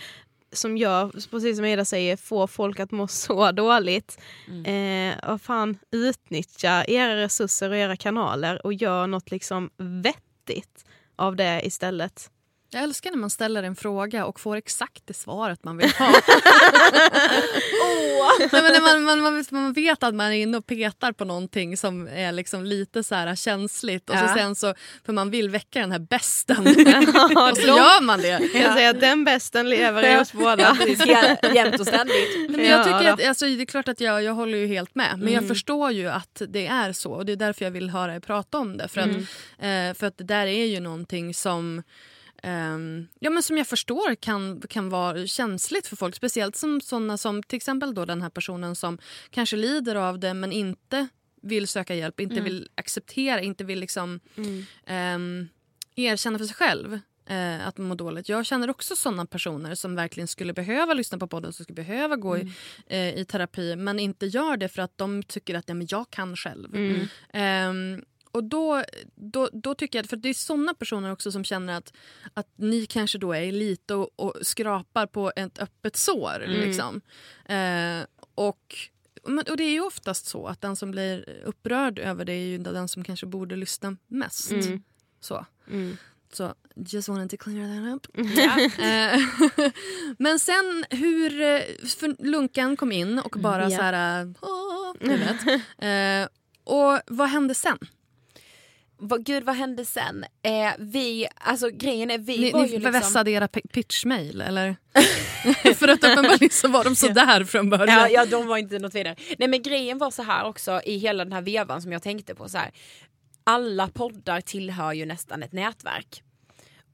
S3: som gör, precis som Ida säger, får folk att må så dåligt. Eh, vad fan, utnyttja era resurser och era kanaler och gör något liksom vettigt av det istället.
S2: Jag älskar när man ställer en fråga och får exakt det svaret man vill ha. Nej, men när man, man, man, man vet att man är inne och petar på någonting som är liksom lite så här känsligt och så
S4: Ja.
S2: sen så, för man vill väcka den här besten och så gör man det.
S3: Jag kan säga att den bästen lever i oss båda.
S4: Jämt och ständigt.
S2: Men jag tycker
S3: då.
S2: att, alltså, det är klart att jag, jag håller ju helt med. Men jag förstår ju att det är så. Och det är därför jag vill höra er prata om det. För att, eh, för att det där är ju någonting som ehm, ja, men som jag förstår kan, kan vara känsligt för folk. Speciellt som såna som till exempel då den här personen som kanske lider av det men inte vill söka hjälp, inte vill acceptera, inte vill liksom ehm, erkänna för sig själv eh, att man mår dåligt. Jag känner också såna personer som verkligen skulle behöva lyssna på podden, som skulle behöva gå i, eh, i terapi men inte gör det för att de tycker att ja, men jag kan själv. Ehm, och då, då, då tycker jag, för det är såna personer också som känner att, att ni kanske då är lite och, och skrapar på ett öppet sår. Liksom. Eh, och, och det är ju oftast så att den som blir upprörd över det är ju den som kanske borde lyssna mest. Så. Så just wanted to clear that up. Eh, Men sen hur eh, för Lunkan kom in och bara
S3: Ja.
S2: så här... Åh, du vet. Eh, och vad hände sen?
S4: Vad, gud vad hände sen? Eh, vi, alltså grejen är vi
S2: Ni,
S4: var
S2: ni
S4: ju liksom...
S2: vässade era pi- pitchmail eller? För att uppenbarligen så var de sådär från början.
S4: Ja, ja, de var inte något vidare. Nej men grejen var så här också i hela den här vevan som jag tänkte på så här. Alla poddar tillhör ju nästan ett nätverk.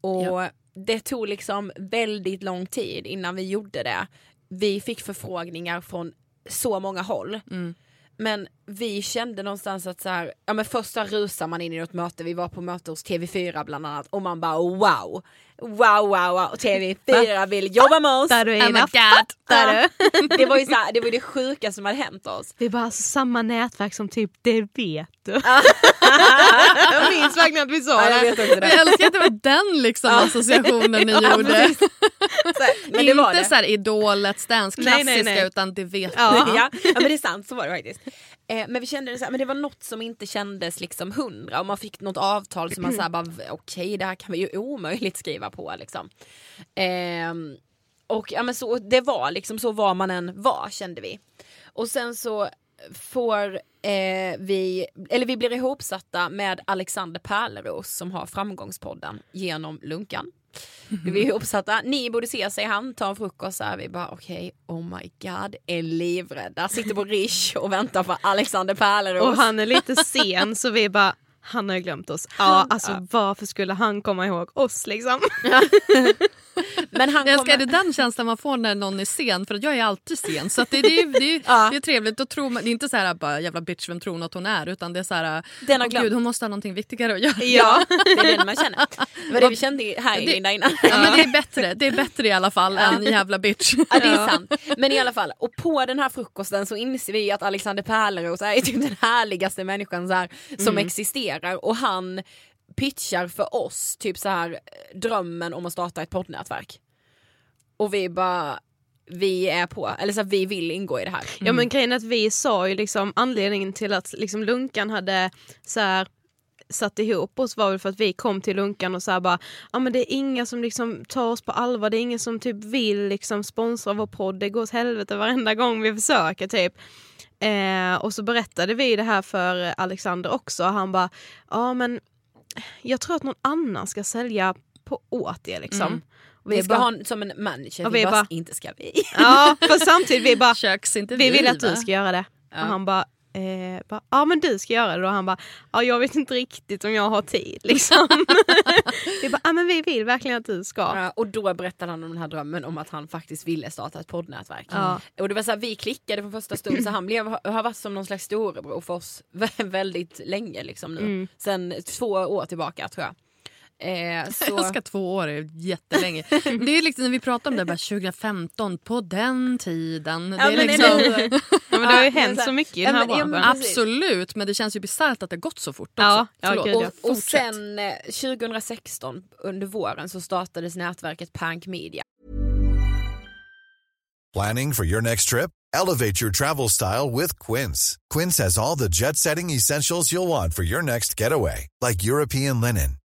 S4: Och det tog liksom väldigt lång tid innan vi gjorde det. Vi fick förfrågningar från så många håll.
S2: Mm.
S4: Men vi kände någonstans att så här, ja men först så rusar man in i något möte, vi var på möte hos TV4 bland annat och man bara wow, wow, wow, wow, TV4 vill jobba med oss.
S3: Fattar du
S2: Oh
S3: Ina? Fattar du?
S4: Det var ju så här, det var det sjuka som hade hänt oss.
S3: Det är bara alltså samma nätverk som typ det vet du. jag minns verkligen att vi sa
S4: Ja,
S3: det.
S2: Jag älskar att det var den liksom associationen ni
S4: Ja,
S2: gjorde.
S4: Så Men det var
S2: Inte
S4: det.
S2: så här idolet, Stans
S3: Nej, nej,
S2: klassiska
S3: nej.
S2: utan det vet
S3: Ja.
S2: du.
S4: Ja, ja men det är sant, så var det faktiskt. Eh, men vi kände det men det var något som inte kändes liksom hundra och man fick något avtal som man såhär bara okej det här kan vi ju omöjligt skriva på liksom. Eh, och ja men så det var liksom så var man än var kände vi. Och sen så får eh, vi, eller vi blir ihopsatta med Alexander Pärleros som har Framgångspodden genom Lunkan. Vi är ihopsatta, ni borde se säger han, tar en frukost så här, vi bara okej, oh my god, är livrädda, sitter på Rish och väntar på Alexander Pärleros.
S3: Och han är lite sen så vi bara han har ju glömt oss. Ja, alltså varför skulle han komma ihåg oss liksom?
S4: Men han
S2: Jag älskar
S4: kommer...
S2: det den känslan man får när någon är sen för att jag är alltid sen. Så det, det, är, det,
S4: Ja.
S2: det är trevligt. Då tror man, det är inte så här bara jävla bitch vem tror hon att hon är utan det är så här
S4: Den har
S2: gud hon måste ha någonting viktigare att göra.
S4: Ja, det är det man känner. Det var det vi kände här
S2: Det-
S4: Linda innan.
S2: Ja, men det är bättre. Det är bättre i alla fall än jävla bitch.
S4: Ja det är sant. Men i alla fall, och på den här frukosten så inser vi att Alexander Pärleros är typ den härligaste människan så här, som existerar och han pitchar för oss typ så här eh, drömmen om att starta ett poddnätverk. Och vi bara, vi är på, eller så här, vi vill ingå i det här.
S3: Ja men grejen är att vi sa ju liksom anledningen till att liksom Lunkan hade så här satt ihop oss var väl för att vi kom till Lunkan och så här bara ja men det är inga som liksom tar oss på allvar, det är ingen som typ vill liksom sponsra vår podd, det går åt helvete varenda gång vi försöker typ. Eh, och så berättade vi det här för Alexander också han bara ja men jag tror att någon annan ska sälja på åt er liksom.
S4: Mm.
S3: Och
S4: Vi ska
S3: bara,
S4: ha en, som en manager,
S3: Och
S4: vi
S3: vi
S4: bara,
S3: bara-
S4: inte ska vi.
S3: Ja för samtidigt vi bara vi vill att du ska göra det.
S4: Ja.
S3: Och han bara, eh, bara, ja men du ska göra det. Och han bara, ja jag vet inte riktigt om jag har tid liksom. vi bara, ja men vi vill verkligen att du ska.
S4: Ja, och då berättade han om den här drömmen om att han faktiskt ville starta ett poddnätverk.
S3: Ja.
S4: Och det var så här, vi klickade från första stund så han blev, har varit som någon slags storebror för oss väldigt länge liksom nu.
S3: Mm.
S4: Sen två år tillbaka tror jag. Eh,
S2: Jag
S4: så,
S2: älskar två år, är jättelänge. Det är liksom när vi pratar om det, bara 2015, på den tiden. Det
S4: ja,
S2: är
S4: men
S2: liksom,
S4: är det,
S3: Ja, men det har ju hänt
S4: så
S3: mycket i den här
S4: ja, men-
S2: absolut, men det känns ju bisarrt att det gått så fort också.
S3: Ja, ja.
S4: och, och sen eh, 2016 under våren så startades nätverket Pank Media.
S5: Planning for your next trip? Elevate your travel style with Quince. Quince has all the jet setting essentials you'll want for your next getaway, like European linen,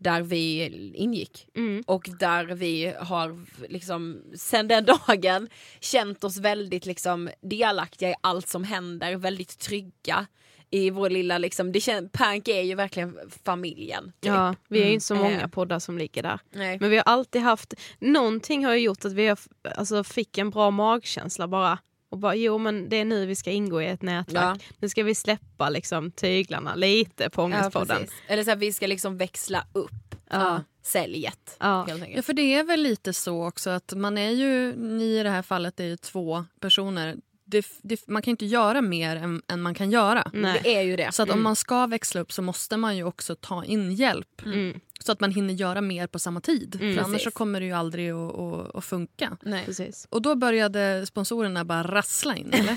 S4: Där vi ingick.
S3: Mm.
S4: Och där vi har liksom sen den dagen känt oss väldigt liksom delaktiga i allt som händer, väldigt trygga i vår lilla liksom, det kän- Pank är ju verkligen familjen. typ.
S3: Ja, vi är ju inte så
S4: Mm.
S3: många
S4: Eh.
S3: poddar som ligger där.
S4: Nej.
S3: Men vi har alltid haft, någonting har ju gjort att vi har, alltså, fick en bra magkänsla bara. Och bara, jo men det är nu vi ska ingå i ett nätverk. Nu ska vi släppa liksom tyglarna lite på
S4: Ja,
S3: Ångestpodden.
S4: precis. Eller så här, vi ska liksom växla upp
S3: Ja.
S4: säljet.
S3: Ja.
S2: Ja, för det är väl lite så också att man är ju, ni i det här fallet är ju två personer. Det, det, man kan inte göra mer än, än man kan göra.
S3: Nej.
S4: Det är ju det.
S2: Så att om
S4: Mm.
S2: man ska växla upp så måste man ju också ta in hjälp.
S3: Mm.
S2: Så att man hinner göra mer på samma tid.
S3: Mm,
S2: för annars så kommer det ju aldrig att, att, att funka.
S4: Nej.
S3: Precis.
S2: Och då började sponsorerna bara rassla in. Eller?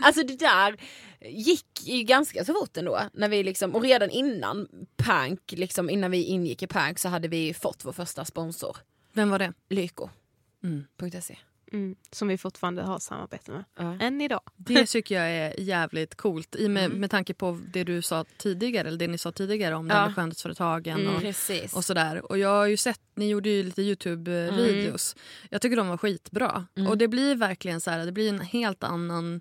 S4: Alltså det där gick ju ganska så fort ändå. När vi liksom, och redan innan Pank, liksom innan vi ingick i Pank så hade vi fått vår första sponsor.
S2: Vem var det?
S4: Lyko.se.
S3: Mm. Som vi fortfarande har samarbete med.
S4: Ja.
S3: Än idag.
S2: Det tycker jag är jävligt coolt. I med,
S4: Mm.
S2: med tanke på det du sa tidigare, eller det ni sa tidigare om det
S4: Ja.
S2: med skönhetsföretagen.
S3: Mm.
S2: Och,
S4: Precis.
S2: och sådär. Och jag har ju sett, ni gjorde ju lite Youtube-videos. Jag tycker de var skitbra.
S4: Mm.
S2: Och det blir verkligen så här, det blir en helt annan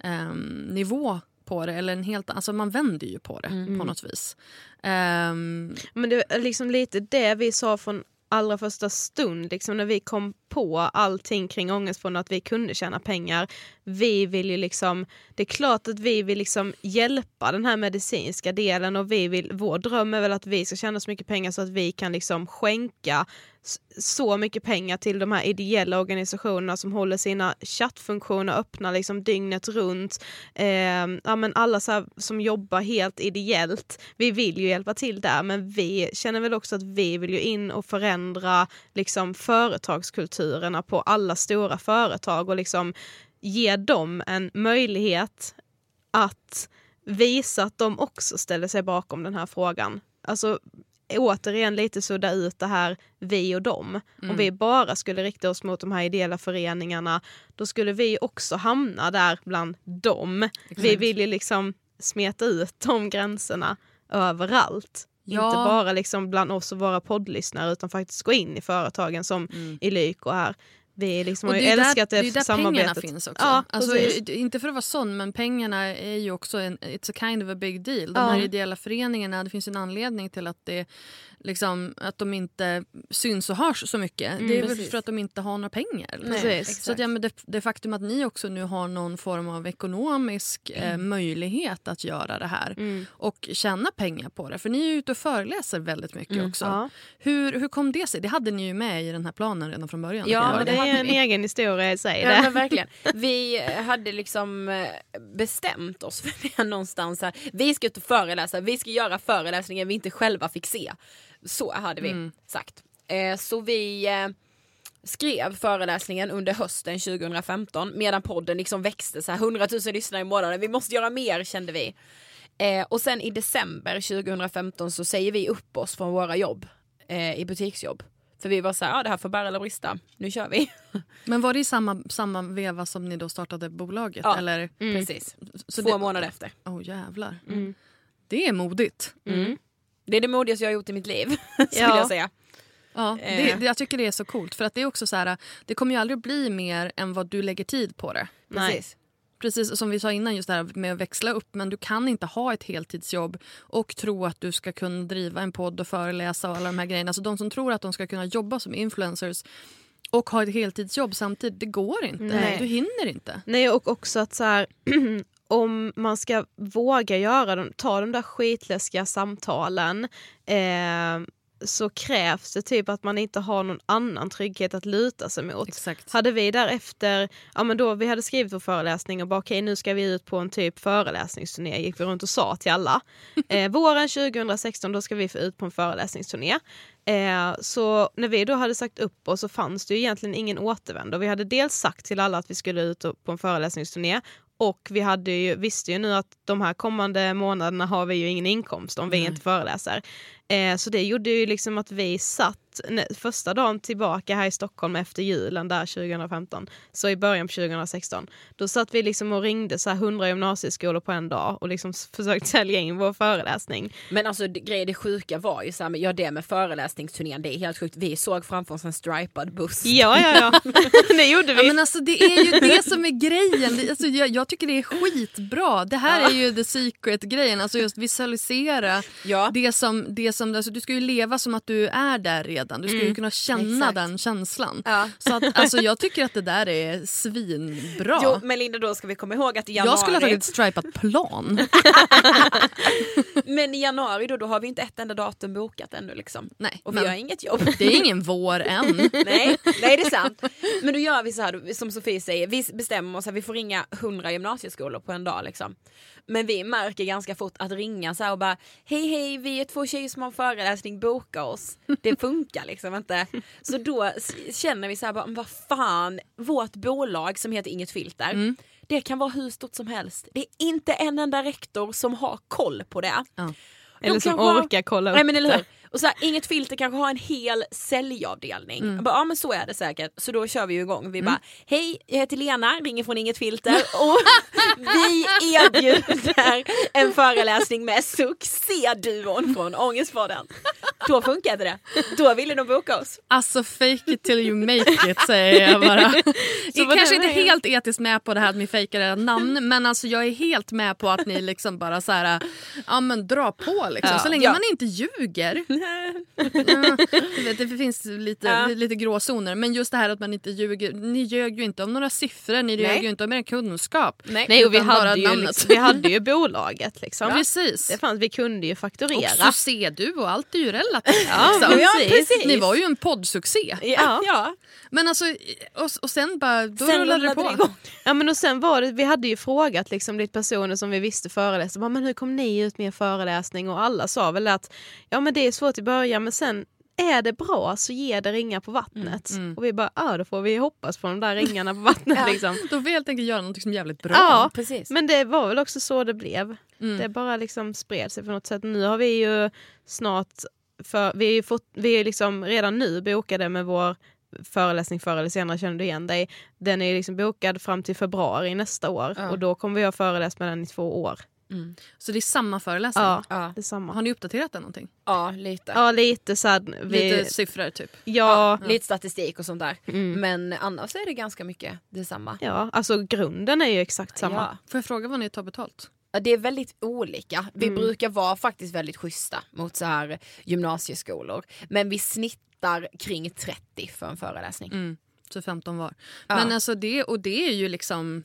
S2: ehm, nivå på det. Eller en helt, alltså man vänder ju på det
S4: Mm.
S2: på något vis. Ehm,
S3: Men det är liksom lite det vi sa från allra första stund, liksom när vi kom på allting kring ångest från att vi kunde tjäna pengar. Vi vill ju liksom, det är klart att vi vill liksom hjälpa den här medicinska delen och vi vill, vår dröm är väl att vi ska tjäna så mycket pengar så att vi kan liksom skänka så mycket pengar till de här ideella organisationerna som håller sina chattfunktioner öppna liksom dygnet runt. Eh, ja, men alla så här, som jobbar helt ideellt. Vi vill ju hjälpa till där men vi känner väl också att vi vill ju in och förändra liksom företagskulturerna på alla stora företag och liksom ge dem en möjlighet att visa att de också ställer sig bakom den här frågan. Alltså återigen lite sudda ut det här vi och dem. Om vi bara skulle rikta oss mot de här ideella föreningarna då skulle vi också hamna där bland dem. Vi vill ju liksom smeta ut de gränserna överallt.
S2: Ja.
S3: Inte bara liksom bland oss och våra poddlyssnare utan faktiskt gå in i företagen som i Lyko här. Vi liksom har ju
S2: är
S3: älskat
S2: där,
S3: det,
S2: det är där pengarna
S3: samarbetet.
S2: finns också.
S3: Ja,
S2: alltså,
S3: precis.
S2: inte för att vara sån, men pengarna är ju också en it's a kind of a big deal. De
S3: Ja.
S2: här ideella föreningarna, det finns en anledning till att, det, liksom, att de inte syns och hörs så mycket. det är väl
S4: precis.
S2: för att de inte har några pengar.
S3: Nej, Precis.
S2: Så att, ja, men det, det faktum att ni också nu har någon form av ekonomisk eh, möjlighet att göra det här
S3: Mm.
S2: och tjäna pengar på det. För ni är ju ute och föreläser väldigt mycket också.
S3: Ja.
S2: Hur, hur kom det sig? Det hade ni ju med i den här planen redan från början.
S4: Ja, men
S3: det är en egen historia i sig.
S4: Ja, verkligen. Vi hade liksom eh, bestämt oss för det någonstans. Här. Vi ska ut och föreläsa, vi ska göra föreläsningar vi inte själva fick se. Så hade vi sagt. Eh, så vi eh, skrev föreläsningen under hösten 2015 medan podden liksom växte så här 100 000 lyssnare i månaden. Vi måste göra mer kände vi. Eh, och sen i december 2015 så säger vi upp oss från våra jobb eh, i butiksjobb. För vi var så här, ja det här får bära eller brista, nu kör vi.
S2: Men var det i samma, samma veva som ni då startade bolaget?
S4: Ja.
S2: Eller?
S4: Precis.
S2: Så
S4: Två
S2: det-
S4: månader efter.
S2: Åh jävlar. Det är modigt.
S4: Det är det modigaste jag har gjort i mitt liv, skulle
S3: Ja.
S4: jag säga.
S2: Ja,
S4: Eh.
S2: det, det, jag tycker det är så coolt. För att det är också så här, det kommer ju aldrig bli mer än vad du lägger tid på det.
S3: Nej.
S4: Precis.
S2: Precis som vi sa innan, just det här med att växla upp. Men du kan inte ha ett heltidsjobb och tro att du ska kunna driva en podd och föreläsa och alla de här grejerna. Alltså de som tror att de ska kunna jobba som influencers och ha ett heltidsjobb samtidigt, det går inte.
S3: Nej.
S2: Du hinner inte.
S3: Nej och också att så här, om man ska våga göra dem, ta de där skitläskiga samtalen eh, så krävs det typ att man inte har någon annan trygghet att luta sig mot.
S2: Exakt.
S3: Hade vi därefter, ja men då vi hade skrivit vår föreläsning och bara okej nu ska vi ut på en typ föreläsningsturné gick vi runt och sa till alla. Eh, våren 2016 då ska vi få ut på en föreläsningsturné. Eh, så när vi då hade sagt upp oss så fanns det ju egentligen ingen återvändo. Vi hade dels sagt till alla att vi skulle ut på en föreläsningsturné och vi hade ju, visste ju nu att de här kommande månaderna har vi ju ingen inkomst om vi
S2: Nej.
S3: inte föreläser. Eh, så det gjorde ju liksom att vi satt nej, första dagen tillbaka här i Stockholm efter julen där 2015, så i början på 2016, då satt vi liksom och ringde så här 100 gymnasieskolor på en dag och liksom försökte sälja in vår föreläsning.
S4: Men alltså grejen, det sjuka var ju såhär, ja det med föreläsningsturnén, det är helt sjukt. Vi såg framför oss en stripad buss.
S3: Ja, ja, ja. det gjorde
S2: Ja,
S3: vi.
S2: men alltså, det är ju det som är grejen. Alltså, jag, jag tycker det är skitbra. Det här är ju the secret-grejen. Alltså just visualisera
S4: Ja.
S2: det som... Det som alltså, du ska ju leva som att du är där redan. Du ska ju kunna känna
S4: Mm. Exakt.
S2: den känslan.
S4: Ja.
S2: Så att, alltså, jag tycker att det där är svinbra.
S4: Jo, men Linda då ska vi komma ihåg att i januari,
S2: jag skulle ha tagit stripat plan.
S4: men i januari då, då har vi inte ett enda datum bokat ännu liksom.
S2: Nej,
S4: Och vi
S2: men
S4: har inget jobb.
S2: det är ingen vår än.
S4: nej, nej det är sant. Men då gör vi så här som Sofie säger, vi bestämmer oss att vi får ringa 100 gymnasieskolor på en dag liksom. Men vi märker ganska fort att ringa så här och bara hej hej vi är två tjejer som har en föreläsning, boka oss. Det funkar liksom inte. Så då känner vi så här bara, vad fan, vårt bolag som heter Inget Filter det kan vara hur stort som helst. Det är inte en enda rektor som har koll på det.
S2: Ja.
S4: De
S3: Eller som orkar kolla upp
S4: Nej, men eller hur? Och så här, inget filter kanske har en hel säljavdelning. Jag bara, ja men så är det säkert. Så då kör vi igång. Vi bara, hej jag heter Lena, ringer från Inget Filter och vi erbjuder en föreläsning med succéduon från Ångestpodden. Då funkade det. Då ville de boka oss.
S2: Alltså fake it till you make it säger jag bara. jag är kanske inte helt etiskt med på det här att ni fejkar era namn men alltså jag är helt med på att ni liksom bara så här, ja men dra på liksom.
S3: Ja.
S2: Så länge
S4: Ja.
S2: man inte ljuger. Ja, du vet, det finns lite,
S4: Ja.
S2: lite gråzoner men just det här att man inte ljuger. Ni ljög ju inte om några siffror, ni ljög ju inte om er kunskap.
S4: Nej.
S3: Nej, och vi hade, ju liksom, vi hade ju bolaget liksom.
S2: Precis.
S3: Det fanns, vi kunde ju
S2: Och
S3: fakturera.
S2: succé du och allt är ju relativt.
S3: Ja,
S2: liksom.
S3: ja, precis.
S2: Ni var ju en poddsuccé.
S4: Ja, ja.
S2: Men alltså, och, och sen bara, då
S4: Sen
S2: rullade det på.
S4: igång.
S3: Ja men och sen var det, vi hade ju frågat liksom lite personer som vi visste föreläste, bara, men hur kom ni ut med er föreläsning? Och alla sa väl att ja men det är svårt i början men sen är det bra så ge det ringar på vattnet. Och vi bara, ja då får vi hoppas på de där ringarna på vattnet liksom.
S2: Då får vi helt enkelt göra något som är jävligt bra.
S3: Ja,
S4: precis.
S3: men det var väl också så det blev. Det bara liksom spred sig på något sätt. Nu har vi ju snart, för, vi är ju fått, vi är liksom redan nu bokade med vår föreläsning förr eller senare känner du igen dig. Den är liksom bokad fram till februari nästa år
S4: Ja.
S3: och då kommer vi ha föreläst med den i två år.
S2: Så det är samma föreläsning?
S3: Ja,
S4: Ja.
S3: detsamma.
S2: Har ni uppdaterat den någonting?
S4: Ja, lite.
S3: Ja, lite så här, vi,
S2: Lite siffror typ?
S3: ja,
S4: Lite statistik och sånt där.
S3: Mm.
S4: Men annars är det ganska mycket detsamma.
S3: ja, alltså grunden är ju exakt samma.
S4: Ja.
S2: Får jag fråga vad ni tar betalt?
S4: Ja, Det är väldigt olika. Vi
S3: Mm.
S4: brukar vara faktiskt väldigt schyssta mot så här gymnasieskolor. Men vi snittar kring 30 för en föreläsning.
S2: Mm. Så 15 var.
S4: Ja.
S2: Men alltså det, och det är ju liksom...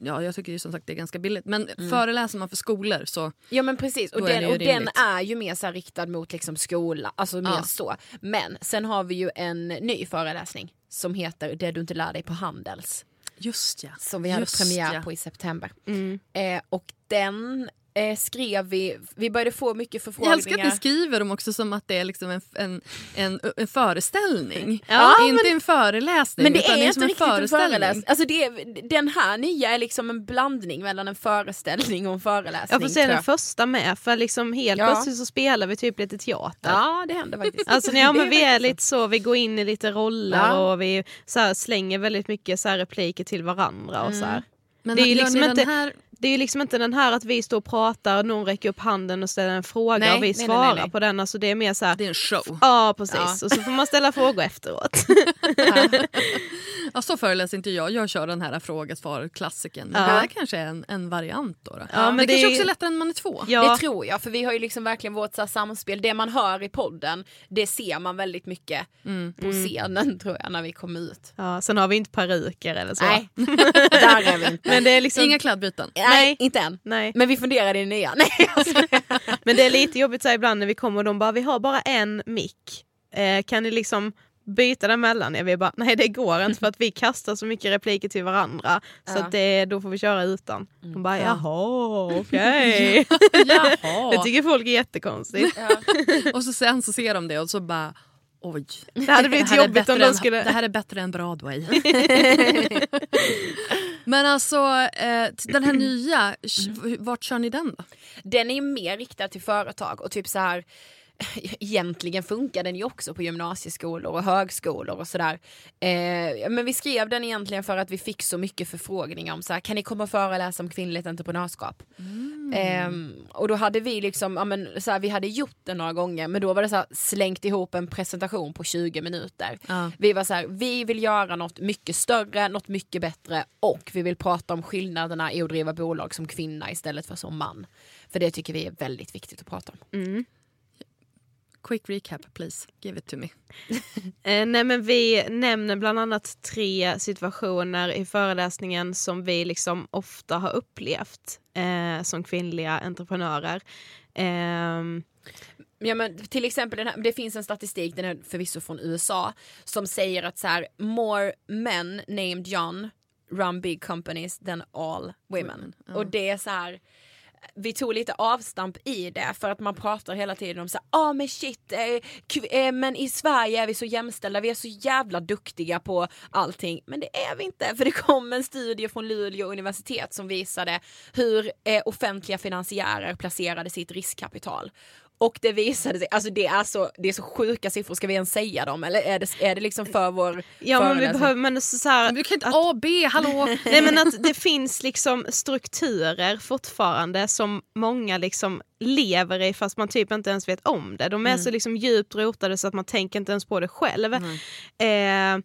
S2: Ja, jag tycker ju som sagt det är ganska billigt. Men föreläser man för skolor så...
S4: Ja men precis, och,
S2: är
S4: den,
S2: ju
S4: och den är ju mer så riktad mot liksom skola, alltså mer
S2: Ja.
S4: så. Men sen har vi ju en ny föreläsning som heter Det du inte lär dig på Handels.
S2: Just ja.
S4: Som vi hade
S2: Just
S4: premiär
S2: ja.
S4: på i september.
S3: Mm.
S4: Eh, och den eh, skrev vi, vi började få mycket
S2: Jag
S4: förfrågningar.
S2: älskar att ni skriver dem också som att det är liksom en, en, en, en föreställning.
S3: Ja,
S2: inte en föreläsning
S4: Men det
S2: utan
S4: är inte
S2: som en
S4: riktigt en
S2: föreställning.
S4: föreläsning. Alltså det är, den här nya är liksom en blandning mellan en föreställning och en föreläsning.
S3: Jag får
S4: tror
S3: den
S4: jag.
S3: första med för liksom helt
S4: Ja.
S3: plötsligt så spelar vi typ lite teater.
S4: Ja det händer faktiskt.
S3: Alltså ja, men vi är lite så, vi går in i lite roller
S4: Ja.
S3: och vi så här, slänger väldigt mycket så här, repliker till varandra. Och så här.
S2: Men
S3: Det är liksom inte-
S2: den här...
S3: Det är ju liksom inte den här att vi står och pratar, någon räcker upp handen och ställer en fråga
S4: Nej,
S3: och vi
S4: nej,
S3: svarar
S4: nej, nej.
S3: på den. Alltså det är mer så här,
S2: Det är en show.
S3: ja precis,
S4: Ja.
S3: och så får man ställa frågor efteråt.
S2: Ja, så föreläser inte jag. Jag kör den här fråga svar klassikern. Men
S3: Ja.
S2: det här kanske är en, en variant då. då.
S3: Ja, men
S2: det,
S3: det
S2: kanske
S3: är-
S2: också är lättare än man är två.
S3: ja,
S4: Det tror jag, för vi har ju liksom verkligen vårt så här samspel. Det man hör i podden, det ser man väldigt mycket
S2: Mm.
S4: på scenen tror jag när vi kommer ut.
S3: ja, sen har vi inte peruker eller så.
S4: Nej, där är vi inte.
S3: Men det är liksom,
S2: Inga kladdbyten.
S4: Nej,
S3: Nej.
S4: inte än.
S3: nej.
S4: Men vi funderar i det nya. Nej.
S3: Men det är lite jobbigt så här ibland när vi kommer och de bara, vi har bara en mick. Eh, kan ni liksom byta den mellan er? Vi bara, nej det går inte för att vi kastar så mycket repliker till varandra. Så
S4: Ja.
S3: att det, då får vi köra utan. De bara, jaha okej.
S2: Jaha.
S3: Det tycker folk är jättekonstigt.
S2: Och så sen så ser de det och så bara oj.
S3: Det hade blivit
S2: här är
S3: jobbigt
S2: bättre
S3: om de
S2: än-
S3: skulle...
S2: Det här är bättre än Broadway. Men alltså eh, den här nya, vart kör ni den då?
S4: Den är mer riktad till företag och typ så här egentligen funkar den ju också på gymnasieskolor och högskolor och sådär. Eh, men vi skrev den egentligen för att vi fick så mycket förfrågningar om så här, kan ni komma och föreläsa om kvinnligt entreprenörskap?
S2: Mm.
S4: Eh, och då hade vi liksom, ja, men, så här, vi hade gjort det några gånger men då var det så här, slängt ihop en presentation på 20 minuter.
S2: Ja.
S4: Vi var så här, vi vill göra något mycket större, något mycket bättre och vi vill prata om skillnaderna i att driva bolag som kvinna istället för som man. För det tycker vi är väldigt viktigt att prata om.
S3: Mm.
S2: Quick recap please, give it to me.
S3: Eh, nej men vi nämner bland annat tre situationer i föreläsningen som vi liksom ofta har upplevt eh, som kvinnliga entreprenörer. Ehm,
S4: Ja, men till exempel, den här, det finns en statistik, den är förvisso från USA, som säger att så här, more men named John run big companies than all women.
S2: Women, ja.
S4: Och det är så här, vi tog lite avstamp i det för att man pratar hela tiden om så ja ah, men shit, eh, eh, men i Sverige är vi så jämställda, vi är så jävla duktiga på allting. Men det är vi inte, för det kom en studie från Luleå universitet som visade hur eh, offentliga finansiärer placerade sitt riskkapital. Och det visade sig, alltså det är så, det är så sjuka siffror, ska vi ens säga dem eller är det, är det liksom för vår
S3: ja men vi behöver, men så, så här,
S2: Du kan inte
S3: att-
S2: A, B, hallå!
S3: Nej men att det finns liksom strukturer fortfarande som många liksom lever i fast man typ inte ens vet om det. De är så liksom djupt rotade så att man tänker inte ens på det själv. Eh,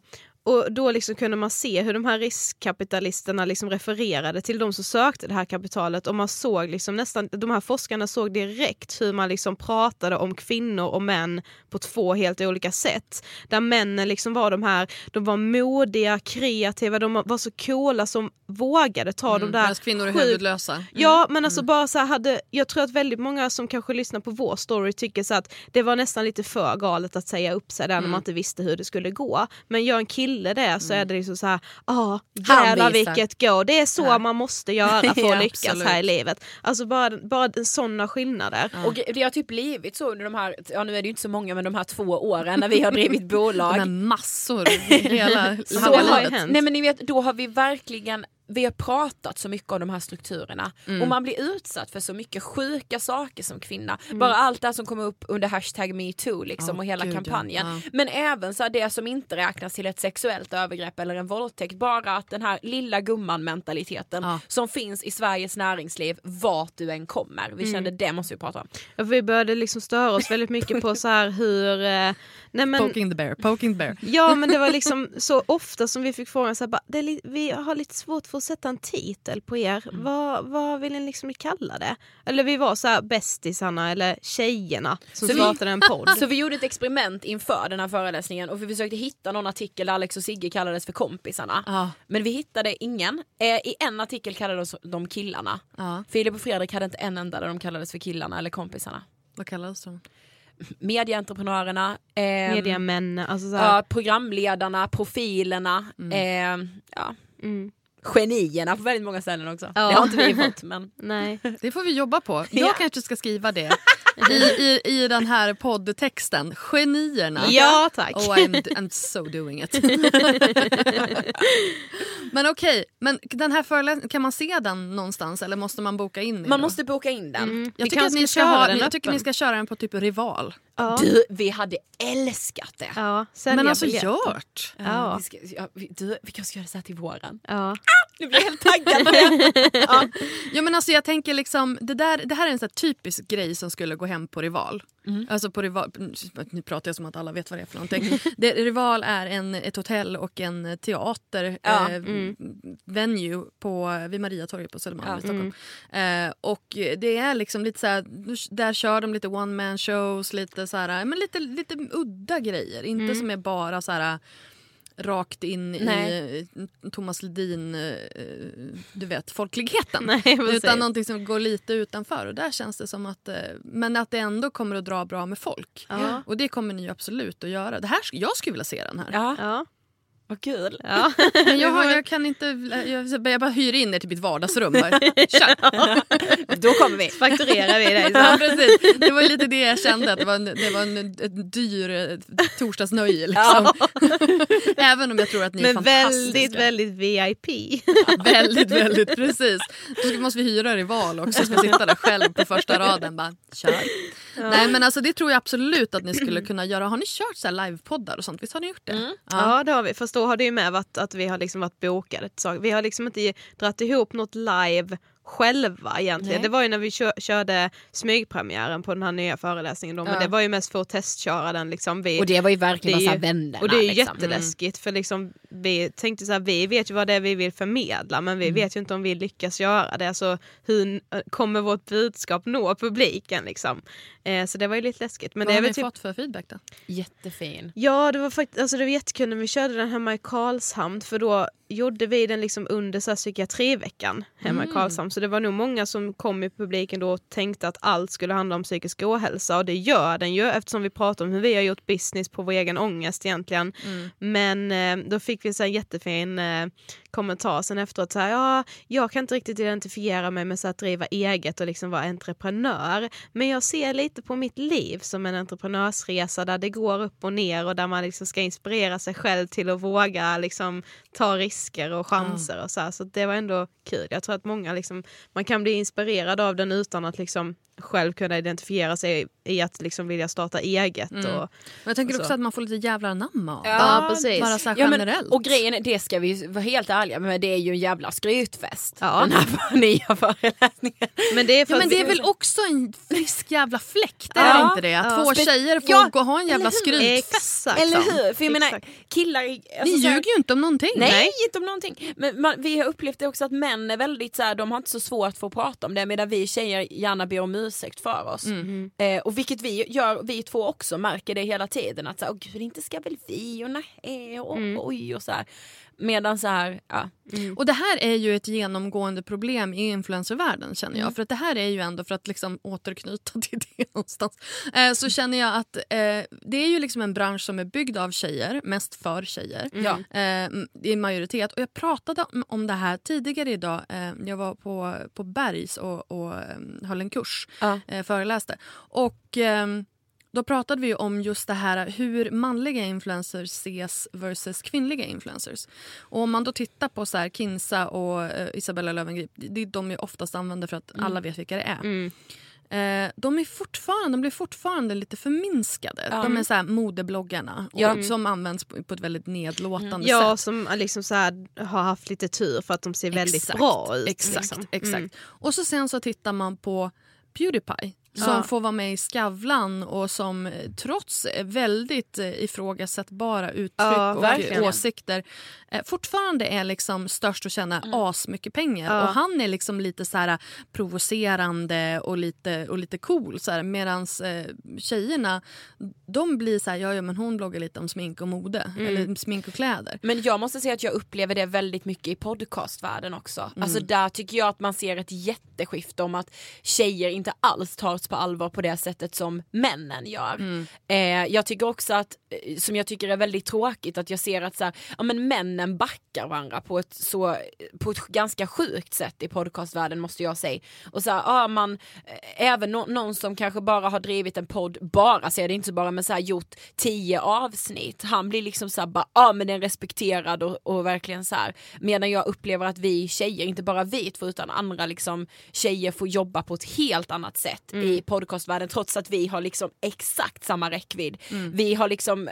S3: och då liksom kunde man se hur de här riskkapitalisterna liksom refererade till de som sökte det här kapitalet och man såg liksom nästan, de här forskarna såg direkt hur man liksom pratade om kvinnor och män på två helt olika sätt. Där männen liksom var de här, de var modiga, kreativa, de var så coola som vågade ta de där
S2: Medan kvinnor är huvudlösa.
S3: Ja men alltså bara så hade, jag tror att väldigt många som kanske lyssnar på vår story tycker så att det var nästan lite för galet att säga upp sig där när man inte visste hur det skulle gå. Men gör en kille det så är det liksom så här, ah jävlar vilket gå, det är så man måste göra för att
S4: Ja,
S3: lyckas
S2: absolut.
S3: här i livet. Alltså bara, bara sådana skillnader.
S4: Och det har typ blivit så under de här, ja nu är det ju inte så många men de här två åren när vi har drivit bolag.
S2: Massor hela,
S3: Så har hänt.
S4: Nej men ni vet, då har vi verkligen vi har pratat så mycket om de här strukturerna och man blir utsatt för så mycket sjuka saker som kvinna. Bara allt det här som kom upp under hashtag metoo liksom
S2: Ja,
S4: och hela
S2: gud, ja.
S4: kampanjen.
S2: Ja.
S4: Men även så det som inte räknas till ett sexuellt övergrepp eller en våldtäkt. Bara att den här lilla gumman mentaliteten
S2: Ja.
S4: som finns i Sveriges näringsliv vart du än kommer. Vi kände det måste vi prata om.
S3: Och vi började liksom störa oss väldigt mycket på så här hur... Eh, nej men,
S2: Poking the bear, poking the bear.
S3: Ja men det var liksom så ofta som vi fick frågan så här, bara, det är li- vi har lite svårt för att sätta en titel på er. Vad, vad vill ni liksom kalla det? Eller vi var så här bästisarna eller tjejerna som
S4: Så vi-
S3: startade en podd.
S4: Så vi gjorde ett experiment inför den här föreläsningen och vi försökte hitta någon artikel där Alex och Sigge kallades för kompisarna.
S2: Ja.
S4: Men vi hittade ingen. Eh, I en artikel kallades de killarna.
S2: Ja.
S4: Filip och Fredrik hade inte en enda där de kallades för killarna eller kompisarna.
S2: Vad kallas de?
S4: Medieentreprenörerna, eh,
S3: Mediamän, alltså
S4: ja, programledarna, profilerna, eh, ja,
S3: mm.
S4: Genierna på väldigt många ställen också.
S3: Ja.
S4: Det har inte vi fått men
S3: Nej.
S2: Det får vi jobba på. Jag
S4: Ja.
S2: kanske ska skriva det i, i, i den här poddtexten. Genierna.
S3: Ja tack.
S2: Oh, I'm, I'm so doing it. men okej, men den här föreläsningen, kan man se den någonstans eller måste man boka in i
S4: man
S2: då?
S4: måste boka in den.
S3: Mm.
S2: Jag
S3: Vi
S2: tycker, att ni
S3: ska
S2: ha,
S3: den
S2: jag tycker ni ska köra den på typ Rival.
S3: Ja.
S4: Du, vi hade älskat det.
S3: Ja,
S2: Men alltså
S3: biljetter.
S2: gjort.
S3: Ja.
S4: Vi, ska, ja, vi, du, vi kanske ska göra det så här till våren.
S3: Ja.
S4: Nu blir jag helt taggad på det. ja.
S2: Ja, men alltså, jag tänker liksom, det, där, det här är en så här typisk grej som skulle gå hem på Rival. Alltså på Rival, nu pratar jag som att alla vet vad det är för någonting. det, Rival är en, ett hotell och en teater
S4: Ja,
S2: eh, venue på, vid Mariatorget på Södermalm
S4: Ja,
S2: i Stockholm. Eh, och det är liksom lite så här, där kör de lite one man shows, lite så här, men lite, lite udda grejer. Inte som är bara så här rakt in
S4: Nej.
S2: i Thomas Ledin, eh, du vet, folkligheten.
S3: Nej,
S2: Utan någonting som går lite utanför. Och där känns det som att, eh, men att det ändå kommer att dra bra med folk.
S3: Ja.
S2: Och det kommer ni ju absolut att göra. Det här, jag skulle vilja se den här.
S4: ja,
S3: Ja.
S4: Vad kul.
S3: Ja.
S2: Men jag, har, jag kan inte, jag, jag bara hyr in er till mitt vardagsrum. Bara, Kör!
S4: Då kommer vi.
S3: Fakturerar vi dig
S2: Ja, precis. Det var lite det jag kände, att det var en, det var en, ett dyr eh, torsdagsnöje. Liksom. Även om jag tror att ni är
S3: Men
S2: fantastiska.
S3: väldigt, väldigt VIP.
S2: Väldigt, väldigt precis. Då måste vi hyra Rival också, ska sitta där själv på första raden. Bara, kör. Nej men alltså det tror jag absolut att ni skulle kunna göra. Har ni kört så livepoddar och sånt? Visst har ni gjort det?
S3: Mm. Ja. det har vi. Fast då har det ju med varit att vi har liksom varit bokade. till saker. Vi har liksom inte dragit ihop något live själva egentligen.
S4: Nej.
S3: Det var ju när vi kö- körde smygpremiären på den här nya föreläsningen då, men
S4: Ja.
S3: det var ju mest för att testköra den. Liksom. Vi,
S4: Och det var ju verkligen
S3: det ju-
S4: vännerna.
S3: Och det är ju
S4: liksom.
S3: jätteläskigt för liksom, vi tänkte så här, vi vet ju vad det är vi vill förmedla men vi vet ju inte om vi lyckas göra det. Alltså, hur kommer vårt budskap nå publiken liksom? Eh, så det var ju lite läskigt. Men
S2: Vad
S3: det
S2: har ni
S3: typ
S2: fått för feedback då?
S4: Jättefin.
S3: Ja, det var faktiskt alltså det var jättekul när vi körde den hemma i Karlshamn för då gjorde vi den liksom under så här psykiatriveckan hemma
S4: Mm.
S3: i Karlshamn. Så det var nog många som kom i publiken då och tänkte att allt skulle handla om psykisk ohälsa och det gör den ju eftersom vi pratar om hur vi har gjort business på vår egen ångest egentligen.
S4: Mm.
S3: Men eh, då fick vi så här en jättefin eh, kommentar sen efteråt. Så här, ja, jag kan inte riktigt identifiera mig med så att driva eget och liksom vara entreprenör. Men jag ser lite på mitt liv som en entreprenörsresa där det går upp och ner och där man liksom ska inspirera sig själv till att våga liksom, ta risker och chanser. Och så, här. så det var ändå kul. Jag tror att många liksom, man kan bli inspirerad av den utan att liksom, själv kunna identifiera sig i att liksom, vilja starta eget.
S2: Mm.
S3: Och,
S2: Men jag tänker
S3: och så.
S2: också att man får lite jävla anamma av det.
S3: Ja, precis.
S2: Bara så här
S4: Ja, men,
S2: generellt.
S4: och grejen är, det ska vi vara helt ärliga med, det är ju en jävla skrytfest.
S3: Ja.
S4: Den här nya föreläsningen.
S3: men det är, för
S2: Ja, men det är väl också en frisk jävla fläkt, är
S4: Ja,
S2: det inte det? Att två tjejer får
S4: Ja,
S2: gå och ha en jävla skrytfest.
S3: Exakt.
S4: Eller hur? För jag menar, killar...
S2: Ni
S4: Alltså, så här-
S2: ljuger ju inte om någonting.
S4: Nej, inte om någonting. Men man, vi har upplevt det också att män är väldigt så här, de har inte så svårt för att prata om det medan vi tjejer gärna ber om ursäkt för oss.
S2: Mm.
S4: Eh, och vilket vi gör, vi två också märker det hela tiden att så här, åh gud inte ska väl vi och nej och
S2: Mm.
S4: oj och så här. Medan så här, ja.
S2: Och det här är ju ett genomgående problem i influencervärlden känner jag.
S4: Mm.
S2: För att det här är ju ändå, för att liksom återknyta till det någonstans, eh, så känner jag att eh, det är ju liksom en bransch som är byggd av tjejer, mest för tjejer.
S4: Ja.
S2: Eh, i majoritet. Och jag pratade om- om det här tidigare idag. Eh, jag var på, på Bergs och, och eh, höll en kurs,
S4: Ja.
S2: eh, föreläste. Och då pratade vi om just det här hur manliga influencers ses versus kvinnliga influencers. Och om man då tittar på så här Kinsa och eh, Isabella Löwengrip, det är de jag oftast använder för att alla vet vilka det är.
S3: Mm.
S2: Eh, de, är fortfarande, de blir fortfarande lite förminskade.
S4: Ja.
S2: De är så här modebloggarna och,
S4: Ja.
S2: som används på, på ett väldigt nedlåtande
S3: Ja,
S2: sätt.
S3: som liksom så här, har haft lite tur för att de ser väldigt
S2: Exakt,
S3: bra ut.
S2: Exakt,
S3: liksom.
S2: exakt.
S3: Mm.
S2: Och så sen så tittar man på Pewdiepie som
S4: Ja.
S2: får vara med i Skavlan och som eh, trots eh, väldigt eh, ifrågasättbara uttryck
S3: Ja,
S2: och
S3: verkligen.
S2: åsikter fortfarande är liksom störst att tjäna
S4: Mm.
S2: asmycket pengar.
S3: Ja.
S2: Och han är liksom lite så här provocerande och lite, och lite cool. Medans eh, tjejerna de blir så här, ja, ja men hon bloggar lite om smink och mode.
S3: Mm.
S2: Eller smink och kläder.
S4: Men jag måste säga att jag upplever det väldigt mycket i podcastvärlden också.
S2: Mm.
S4: Alltså där tycker jag att man ser ett jätteskifte om att tjejer inte alls tas på allvar på det sättet som männen gör.
S2: Mm.
S4: Eh, jag tycker också att, eh, som jag tycker är väldigt tråkigt, att jag ser att så här, ja, men männen backar varandra på ett, så, på ett ganska sjukt sätt i podcastvärlden måste jag säga. Och så här, ja, man, eh, även nå- någon som kanske bara har drivit en podd, bara, säger det inte så bara, men så här, gjort tio avsnitt. Han blir liksom så här, bara, ja men den respekterad och, och verkligen så här. Medan jag upplever att vi tjejer, inte bara vi två utan andra liksom tjejer får jobba på ett helt annat sätt i podcastvärlden trots att vi har liksom exakt samma räckvidd. Vi har liksom,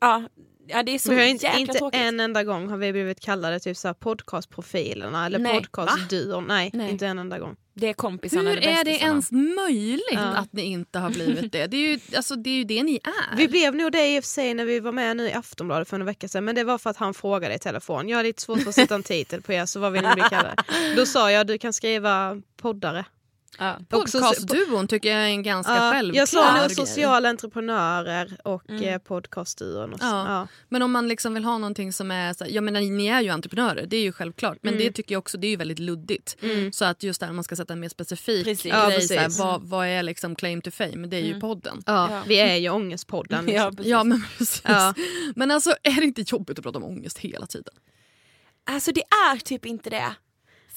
S4: ja, ja det är så
S3: Vi har inte,
S4: jäkla
S3: inte
S4: tråkigt.
S3: en enda gång har vi blivit kallade typ så här podcastprofilerna eller
S4: Nej.
S3: podcastduon. Nej,
S4: Nej.
S3: inte en enda gång.
S4: Det är kompisarna,
S2: Hur
S4: det
S2: är det ens möjligt
S3: Ja.
S2: att ni inte har blivit det? Det är ju, alltså, det, är ju det ni är.
S3: Vi blev nog det i och för sig när vi var med nu i Aftonbladet för en vecka sedan men det var för att han frågade i telefon. Jag har lite svårt för att sätta en titel på er så vad vill ni bli kallade? Då sa jag du kan skriva poddare.
S4: Ja.
S2: Podcastduon tycker jag är en ganska
S3: Ja,
S2: självklar
S3: jag sa nog sociala entreprenörer och
S4: Mm.
S3: mm. podcastduon. Och så.
S2: Ja.
S3: Ja.
S2: Men om man liksom vill ha någonting som är... Så, jag menar, ni är ju entreprenörer, det är ju självklart. Men
S3: Mm.
S2: det tycker jag också det är ju väldigt luddigt.
S3: Mm.
S2: Så att just där man ska sätta en mer specifik
S4: Precis.
S2: grej,
S3: Ja,
S2: så här, vad, vad är liksom claim to fame? Det är ju
S4: Mm.
S2: podden.
S3: Ja,
S4: Ja.
S3: Vi är ju Ångestpodden. Liksom.
S4: Ja, precis.
S2: Ja men precis.
S3: Ja.
S2: Men alltså är det inte jobbigt att prata om ångest hela tiden?
S4: Alltså det är typ inte det.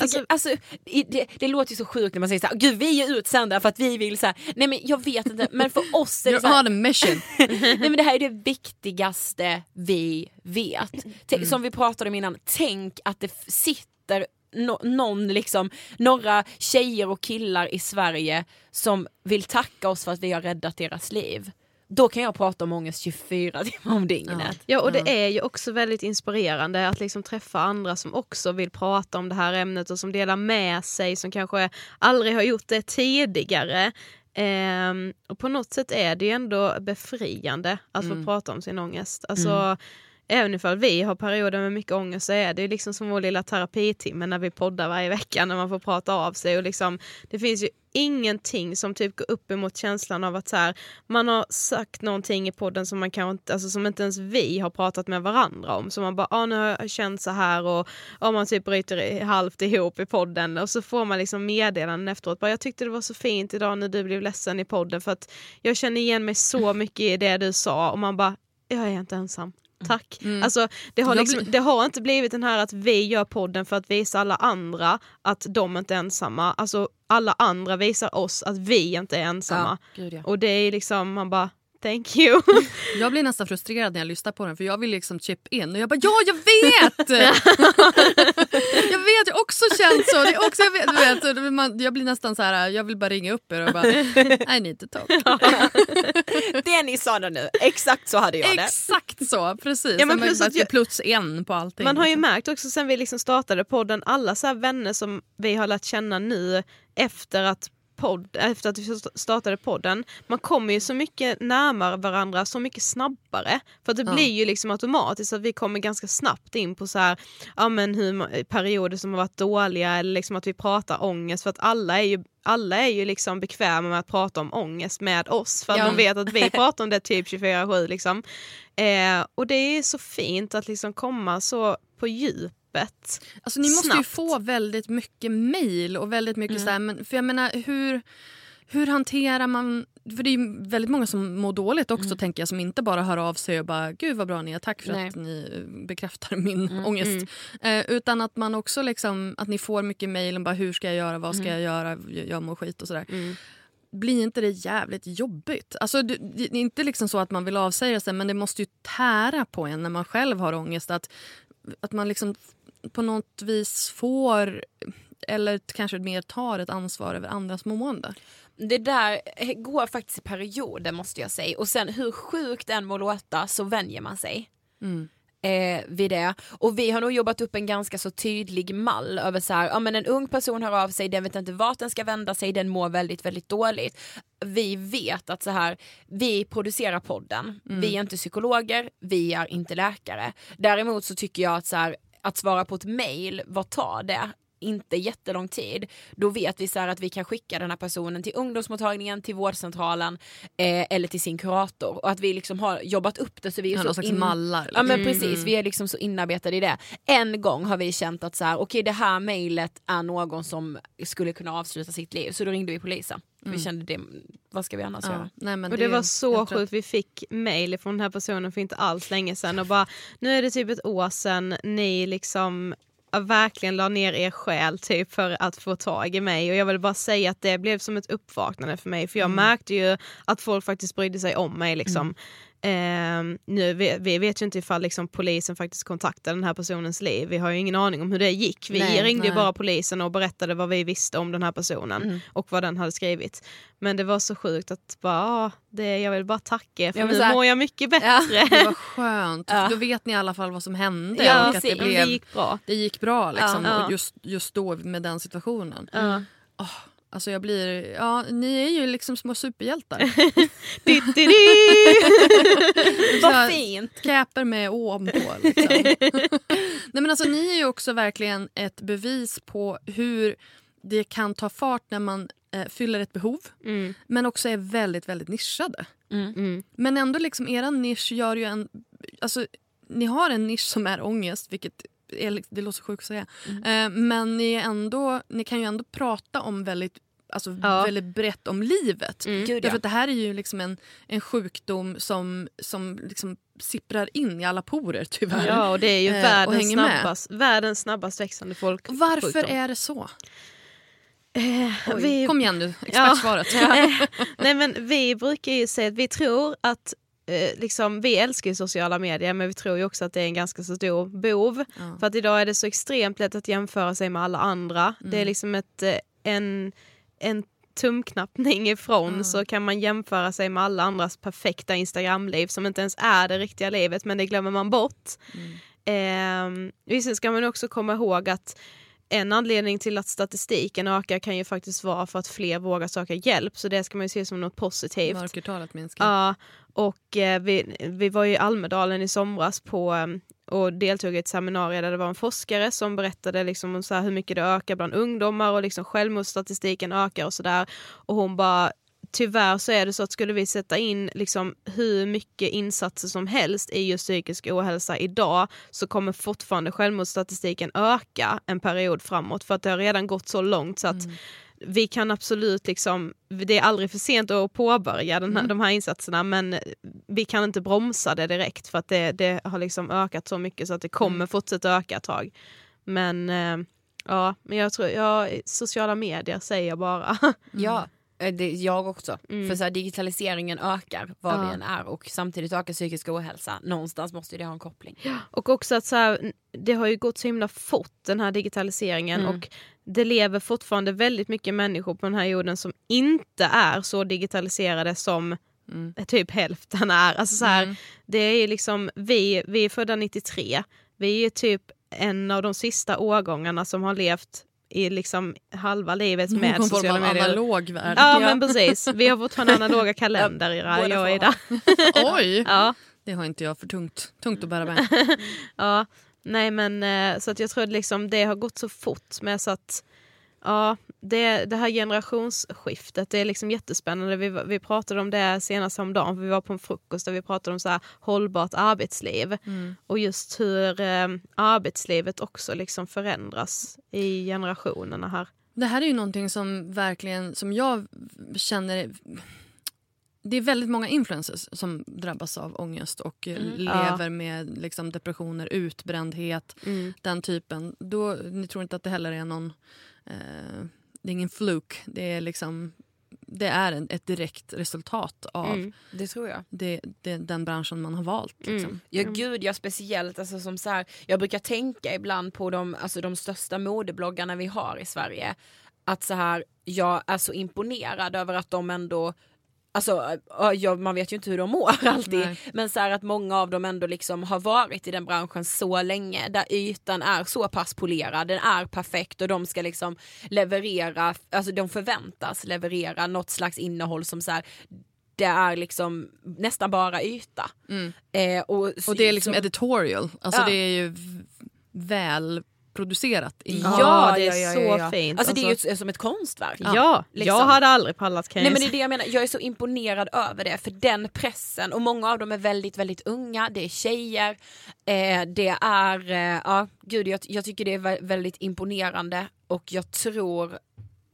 S3: Alltså-
S4: alltså, i- det, det låter ju så sjukt när man säger så här, gud vi är utsända för att vi vill så här. nej men jag vet inte men för oss är det så här,
S2: on a mission.
S4: nej men det här är det viktigaste vi vet.
S2: Mm.
S4: Som vi pratade om innan, tänk att det sitter no, någon liksom, några tjejer och killar i Sverige som vill tacka oss för att vi har räddat deras liv. Då kan jag prata om ångest 24 timmar om dygnet.
S3: Ja och det är ju också väldigt inspirerande att liksom träffa andra som också vill prata om det här ämnet och som delar med sig som kanske aldrig har gjort det tidigare. Ehm, och på något sätt är det ju ändå befriande att få prata om sin ångest. Alltså, Även ifall vi har perioder med mycket ångest så är det ju liksom som vår lilla terapitimme när vi poddar varje vecka när man får prata av sig. Och liksom, det finns ju ingenting som typ går upp emot känslan av att så här, man har sagt någonting i podden som man kanske inte, alltså som inte ens vi har pratat med varandra om. Så man bara, ah, nu har jag känt så här och ah, man typ bryter i- halvt ihop i podden och så får man liksom meddelanden efteråt. Bara, jag tyckte det var så fint idag när du blev ledsen i podden för att jag känner igen mig så mycket i det du sa och man bara, jag är inte ensam. Tack. Alltså, det, har liksom, det har inte blivit den här att vi gör podden för att visa alla andra att de inte är ensamma. Alltså alla andra visar oss att vi inte är ensamma.
S4: Gud, ja.
S3: Och det är liksom, man bara thank you.
S2: Jag blir nästan frustrerad när jag lyssnar på den för jag vill liksom chip in och jag bara ja jag vet! jag vet, jag har också känt så. Det är också, jag, vet, du vet, man, jag blir nästan så här, jag vill bara ringa upp er och bara I need to talk.
S4: Det ni sa nu, exakt så hade jag det.
S2: Exakt så, precis.
S3: Ja, men plus
S2: att
S3: att jag-
S2: plus en på allting.
S3: Man har ju
S2: liksom.
S3: märkt också sen vi liksom startade podden, alla så vänner som vi har lärt känna nu efter att podd, efter att vi startade podden, man kommer ju så mycket närmare varandra så mycket snabbare. För det
S2: Ja.
S3: blir ju liksom automatiskt att vi kommer ganska snabbt in på så här, ja, men hur, perioder som har varit dåliga eller liksom att vi pratar ångest för att alla är ju alla är ju liksom bekväma med att prata om ångest med oss för att
S4: Ja.
S3: de vet att vi pratar om det typ 24-7. Liksom. Eh, och det är så fint att liksom komma så på djupet.
S2: Alltså, ni måste ju
S3: snabbt.
S2: få väldigt mycket mail och väldigt mycket
S3: Mm.
S2: så här, men, för jag menar hur, hur hanterar man, för det är ju väldigt många som mår dåligt också tänker jag som inte bara hör av sig och bara gud vad bra ni är, tack för
S4: Nej.
S2: att ni bekräftar min
S3: Mm,
S2: ångest. Eh, utan att man också liksom, att ni får mycket mail om bara hur ska jag göra, vad ska jag göra, jag, jag mår skit och sådär.
S3: Mm.
S2: Blir inte det jävligt jobbigt? Alltså, det, det är inte liksom så att man vill avsäga sig men det måste ju tära på en när man själv har ångest. Att, att man liksom på något vis får eller kanske mer tar ett ansvar över andras mående.
S4: Det där går faktiskt i perioder måste jag säga. Och sen hur sjukt den må låta så vänjer man sig. Eh, vid det. Och vi har nog jobbat upp en ganska så tydlig mall över så här, ja men en ung person hör av sig, den vet inte vart den ska vända sig, den mår väldigt, väldigt dåligt. Vi vet att så här, vi producerar podden, vi är inte psykologer, vi är inte läkare. Däremot så tycker jag att så här, att svara på ett mail, vad tar det? Inte jättelång tid, då vet vi så här att vi kan skicka den här personen till ungdomsmottagningen, till vårdcentralen eh, eller till sin kurator och att vi liksom har jobbat upp det så vi är
S2: Ja,
S4: så in-
S2: mallar.
S4: Ja men
S2: liksom.
S4: precis, vi är liksom så inarbetade i det. En gång har vi känt att så här, okej det här mejlet är någon som skulle kunna avsluta sitt liv så då ringde vi polisen. Vi kände det, vad ska vi annars
S2: Ja,
S4: göra?
S2: nej, men
S3: Och det
S2: är
S3: var så sjukt, vi fick mail från den här personen för inte alls länge sedan och bara nu är det typ ett år sedan ni liksom verkligen la ner er själ typ för att få tag i mig. Och jag vill bara säga att det blev som ett uppvaknande för mig. För jag märkte ju att folk faktiskt brydde sig om mig liksom. Ehm, nu, vi, vi vet ju inte ifall liksom, polisen faktiskt kontaktade den här personens liv. Vi har ju ingen aning om hur det gick. Vi
S4: Nej,
S3: ringde
S2: nej.
S3: bara polisen och berättade vad vi visste om den här personen och vad den hade skrivit. Men det var så sjukt att bara, det, jag vill bara tacka er för
S4: Ja,
S3: nu
S4: här-
S3: mår jag mycket bättre.
S2: Det var skönt.
S4: Ja.
S2: Då vet ni i alla fall vad som hände.
S3: Ja,
S2: och att det, blev,
S3: det gick bra.
S2: det gick bra liksom,
S3: Ja.
S2: just, just då med den situationen.
S3: Ja.
S2: Alltså jag blir, ja, ni är ju liksom små superhjältar.
S4: Vad fint!
S2: Käper med åm på. Liksom. Nej, men alltså, ni är ju också verkligen ett bevis på hur det kan ta fart när man eh, fyller ett behov
S3: Mm.
S2: men också är väldigt, väldigt nischade.
S3: Mm.
S2: Men ändå, liksom, er nisch gör ju en... Alltså, ni har en nisch som är ångest, vilket det låter så sjukt att säga. Eh, men ni, ändå, ni kan ju ändå prata om väldigt, alltså,
S3: Ja.
S2: väldigt brett om livet.
S3: Mm.
S4: Gud,
S2: Därför
S4: ja.
S2: att det här är ju liksom en, en sjukdom som, som liksom sipprar in i alla porer tyvärr.
S3: Ja, och det är ju
S2: Eh,
S3: världens,
S2: med.
S3: snabbast, världens snabbast växande folk.
S2: Varför
S3: sjukdom.
S2: är det så?
S3: Eh, vi,
S2: Kom igen nu, expertsvaret.
S3: Eh, Nej men vi brukar ju säga att vi tror att eh, liksom, vi älskar ju sociala medier men vi tror ju också att det är en ganska så stor bov.
S2: Ja.
S3: För att idag är det så extremt lätt att jämföra sig med alla andra. Det
S2: Mm.
S3: är liksom ett, eh, en, en tumknappning ifrån så kan man jämföra sig med alla andras perfekta Instagramliv som inte ens är det riktiga livet men det glömmer man bort. Mm. Eh, sen ska man också komma ihåg att en anledning till att statistiken ökar kan ju faktiskt vara för att fler vågar söka hjälp så det ska man ju se som något positivt.
S2: Mörkertalet minskar.
S3: Ja, och eh, vi, vi var i Almedalen i somras på, eh, och deltog i ett seminarium där det var en forskare som berättade liksom om så här hur mycket det ökar bland ungdomar och liksom självmordsstatistiken ökar och sådär. Och hon bara Tyvärr så är det så att skulle vi sätta in liksom hur mycket insatser som helst i just psykisk ohälsa idag så kommer fortfarande självmordsstatistiken öka en period framåt för att det har redan gått så långt så att mm vi kan absolut liksom, det är aldrig för sent att påbörja den här, de här insatserna men vi kan inte bromsa det direkt för att det, det har liksom ökat så mycket så att det kommer fortsätta öka ett tag. Men eh, ja, men jag tror, ja, sociala medier säger jag bara.
S4: Ja, eh, det, jag också.
S3: Mm.
S4: För så här, digitaliseringen ökar vad
S3: Ja.
S4: det än är och samtidigt ökar psykisk ohälsa. Någonstans måste ju det ha en koppling.
S3: Och också att så här, det har ju gått så himla fort den här digitaliseringen
S4: Mm.
S3: och det lever fortfarande väldigt mycket människor på den här jorden som inte är så digitaliserade som
S2: Mm.
S3: typ hälften är. Alltså så här, Det är liksom, vi, vi är födda 93, vi är typ en av de sista årgångarna som har levt i liksom halva livet
S2: Hon
S3: med sociala medier.
S2: analog värld.
S3: Ja, men precis, vi har fortfarande analoga kalendrar
S4: båda
S3: jag och. Ida.
S2: Oj!
S3: Ja.
S2: Det har inte jag för tungt, tungt att bära med.
S3: Ja, nej men eh, så att jag tror att liksom det har gått så fort med så att ja, det, det här generationsskiftet det är liksom jättespännande. Vi, vi pratade om det senast om dagen för vi var på en frukost där vi pratade om så här hållbart arbetsliv och just hur eh, arbetslivet också liksom förändras i generationerna här.
S2: Det här är ju någonting som verkligen, som jag känner... Det är väldigt många influencers som drabbas av ångest och eh, lever med liksom, depressioner, utbrändhet, den typen. Då, ni tror inte att det heller är någon... Eh, det är ingen fluk. Det är liksom... Det är en, ett direkt resultat av
S4: Det tror jag.
S2: det, det, den branschen man har valt. Liksom.
S4: Ja gud, ja speciellt alltså, som så här, jag brukar tänka ibland på de, alltså, de största modebloggarna vi har i Sverige. Att så här, jag är så imponerad över att de ändå Alltså, ja, man vet ju inte hur de mår alltid,
S2: Nej.
S4: men så här att många av dem ändå liksom har varit i den branschen så länge, där ytan är så pass polerad, den är perfekt och de ska liksom leverera, alltså de förväntas leverera något slags innehåll som så här, det är liksom nästan bara yta. Eh, och,
S2: Mm. Och det är liksom editorial. Alltså
S4: Ja.
S2: det är ju väl producerat. innehåll.
S3: Ja, det är så fint.
S4: Alltså, det är ju
S3: Alltså-
S4: som ett konstverk.
S3: Ja,
S4: liksom.
S3: jag hade aldrig pallat kan
S4: Nej
S3: jag
S4: men det är det jag menar, jag är så imponerad över det för den pressen och många av dem är väldigt väldigt unga, det är tjejer, eh, det är, eh, ja gud jag, jag tycker det är vä- väldigt imponerande och jag tror,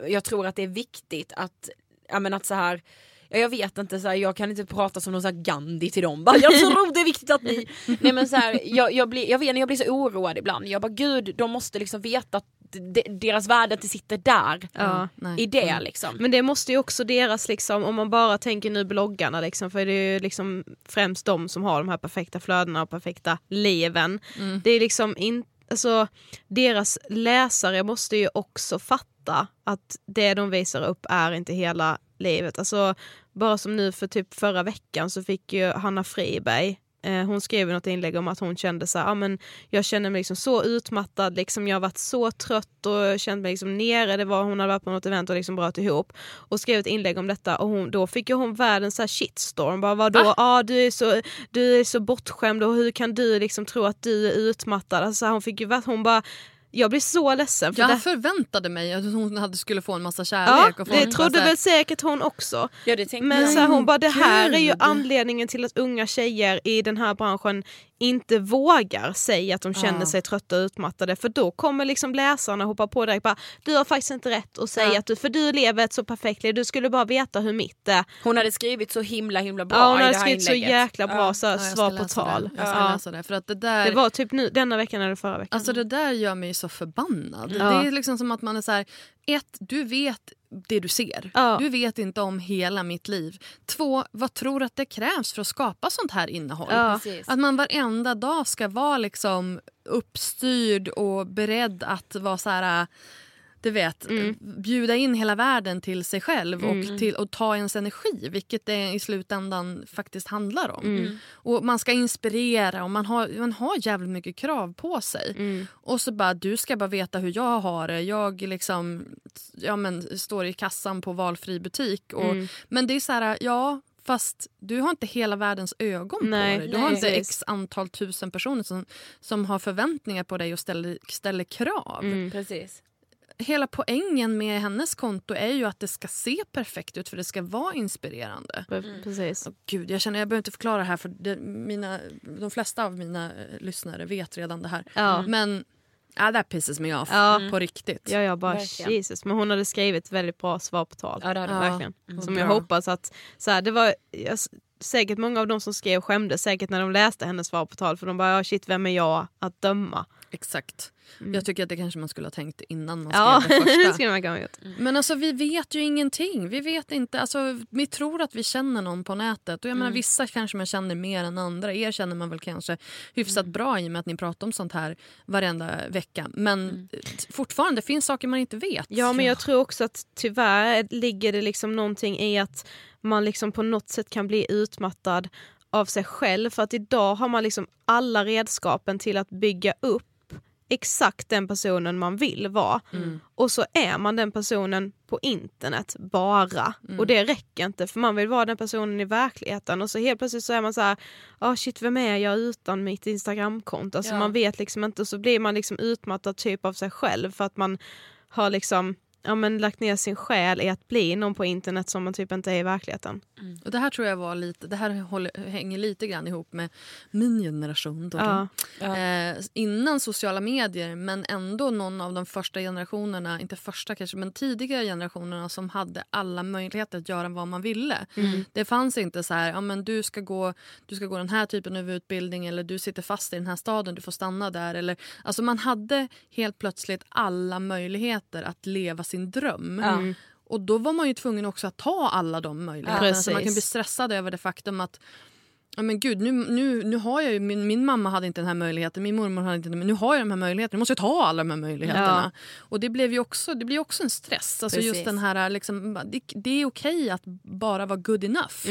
S4: jag tror att det är viktigt att, ja men att så här Ja, jag vet inte, så här, jag kan inte prata som någon så Gandhi till dem. Bara, jag tror det är viktigt att ni... Nej, men så här, jag, jag, blir, jag vet jag blir så oroad ibland. Jag bara gud, de måste liksom veta att de, deras värde inte sitter där.
S3: Ja.
S2: Nej.
S4: I det liksom.
S3: Men det måste ju också deras, liksom, om man bara tänker nu bloggarna, liksom, för det är ju liksom främst de som har de här perfekta flödena och perfekta liven. Det är liksom in, alltså, deras läsare måste ju också fatta att det de visar upp är inte hela livet. Alltså, bara som nu för typ förra veckan så fick ju Hanna Friberg eh, hon skrev något inlägg om att hon kände så här, ah, men jag känner mig liksom så utmattad, liksom, jag har varit så trött och känt mig liksom nere. Det var, hon hade varit på något event och liksom bröt ihop och skrev ett inlägg om detta och hon, då fick ju hon världens så här shitstorm. Bara, Vadå, ah, du, är så, du är så bortskämd och hur kan du liksom tro att du är utmattad? Alltså, hon, fick ju, hon bara jag blir så ledsen. För
S2: Jag
S3: det,
S2: förväntade mig att hon hade, skulle få en massa
S3: ja,
S2: kärlek. och folk
S3: det trodde väl säkert hon också.
S4: Ja,
S3: Men
S4: jag.
S3: så här, hon bara, det här är ju anledningen till att unga tjejer i den här branschen inte vågar säga att de känner
S2: Ja.
S3: sig trötta och utmattade för då kommer liksom läsarna hoppa på direkt bara, du har faktiskt inte rätt att säga
S2: Ja.
S3: att du, för du lever ett så perfekt liv, du skulle bara veta hur mitt är.
S4: Hon hade skrivit så himla himla bra
S3: Ja, hon
S4: i
S3: hade
S4: det här
S3: skrivit så jäkla bra
S4: Ja.
S3: så
S2: Ja,
S3: svar på tal.
S2: Det. Jag ska
S3: Ja.
S2: läsa det. För att det där...
S3: Det var typ nu, denna veckan eller förra veckan.
S2: Alltså det där gör mig så förbannad.
S3: Ja.
S2: Det är liksom som att man är så här, ett, du vet det du ser.
S3: Ja.
S2: Du vet inte om hela mitt liv. Två, vad tror du att det krävs för att skapa sånt här innehåll?
S3: Ja.
S2: Att man varenda dag ska vara liksom uppstyrd och beredd att vara så här... Du vet, bjuda in hela världen till sig själv och, till, och ta ens energi, vilket det i slutändan faktiskt handlar om. Och Man ska inspirera och man har, man har jävligt mycket krav på sig. Och så bara, du ska bara veta hur jag har det. Jag liksom, ja, men, står i kassan på valfri butik. Och, Men det är så här, ja Fast du har inte hela världens ögon
S3: Nej,
S2: på dig. Du
S3: nej,
S2: har inte
S3: precis.
S2: x antal tusen personer som, som har förväntningar på dig och ställer, ställer krav.
S4: Precis.
S2: Hela poängen med hennes konto är ju att det ska se perfekt ut för det ska vara inspirerande.
S3: Pre- Precis.
S2: Åh, Gud, jag känner jag behöver inte förklara det här för det, mina, de flesta av mina eh, lyssnare vet redan det här.
S3: Ja.
S2: Men ja, that pisses me off
S3: Ja.
S2: på riktigt.
S3: Ja, jag bara
S4: Verkligen.
S3: Jesus. Men hon hade skrivit väldigt bra svar på tal.
S4: Ja, det hade
S2: Ja.
S3: Verkligen. Som
S2: Bra.
S3: jag hoppas att, så här, det var jag, säkert många av de som skrev skämdes säkert när de läste hennes svar på tal för de bara, ja, shit vem är jag att döma?
S2: Exakt. Jag tycker att det kanske man skulle ha tänkt innan man
S3: Mm. Ja,
S2: skrev det första.
S3: skulle man gjort.
S2: Men alltså vi vet ju ingenting. Vi vet inte, alltså vi tror att vi känner någon på nätet. Och jag menar vissa kanske man känner mer än andra. Er känner man väl kanske hyfsat bra i och med att ni pratar om sånt här varenda vecka. Men eh, fortfarande finns saker man inte vet.
S3: Ja men jag tror också att tyvärr ligger det liksom någonting i att man liksom på något sätt kan bli utmattad av sig själv för att idag har man liksom alla redskapen till att bygga upp exakt den personen man vill vara. Och så är man den personen på internet bara. Och det räcker inte för man vill vara den personen i verkligheten och så helt plötsligt så är man så här, ah shit vem är jag utan mitt instagramkonto? Alltså
S4: Ja.
S3: man vet liksom inte och så blir man liksom utmattad typ av sig själv för att man har liksom ja, men lagt ner sin själ i att bli någon på internet som man typ inte är i verkligen.
S2: Och det här tror jag var lite, det här håller, hänger lite grann ihop med min generation. Då,
S3: Ja.
S2: Eh, innan sociala medier men ändå någon av de första generationerna, inte första kanske men tidigare generationerna som hade alla möjligheter att göra vad man ville. Det fanns inte så här, ja, men du, ska gå, du ska gå den här typen av utbildning eller du sitter fast i den här staden, du får stanna där. Eller, alltså man hade helt plötsligt alla möjligheter att leva sin dröm.
S4: Ja.
S2: Och då var man ju tvungen också att ta alla de möjligheterna. så man kan
S3: Precis.
S2: bli stressad över det faktum att Ja, men gud, nu, nu, nu har jag ju, min, min mamma hade inte den här möjligheten, min mormor hade inte men nu har jag de här möjligheterna. Nu måste jag ta alla de här möjligheterna. Och det, blev ju också, det blir också en stress. Alltså just den här, liksom, det, det är okej att bara vara good enough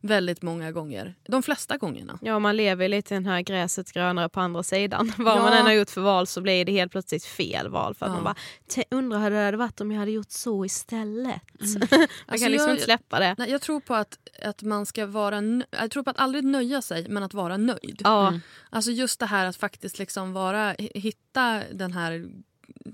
S2: väldigt många gånger. De flesta gångerna.
S3: Ja man lever lite i den här gräset grönare på andra sidan. Vad
S2: Ja.
S3: man än har gjort för val så blir det helt plötsligt fel val för att
S2: Ja.
S3: man bara "Te- undrar hur det hade varit om jag hade gjort så istället. man
S2: Alltså,
S3: kan liksom
S2: jag-
S3: inte släppa det.
S2: Nej, jag tror på att, att man ska vara jag tror på att aldrig nöja sig men att vara nöjd.
S3: Ja,
S2: Alltså just det här att faktiskt liksom vara, hitta den här,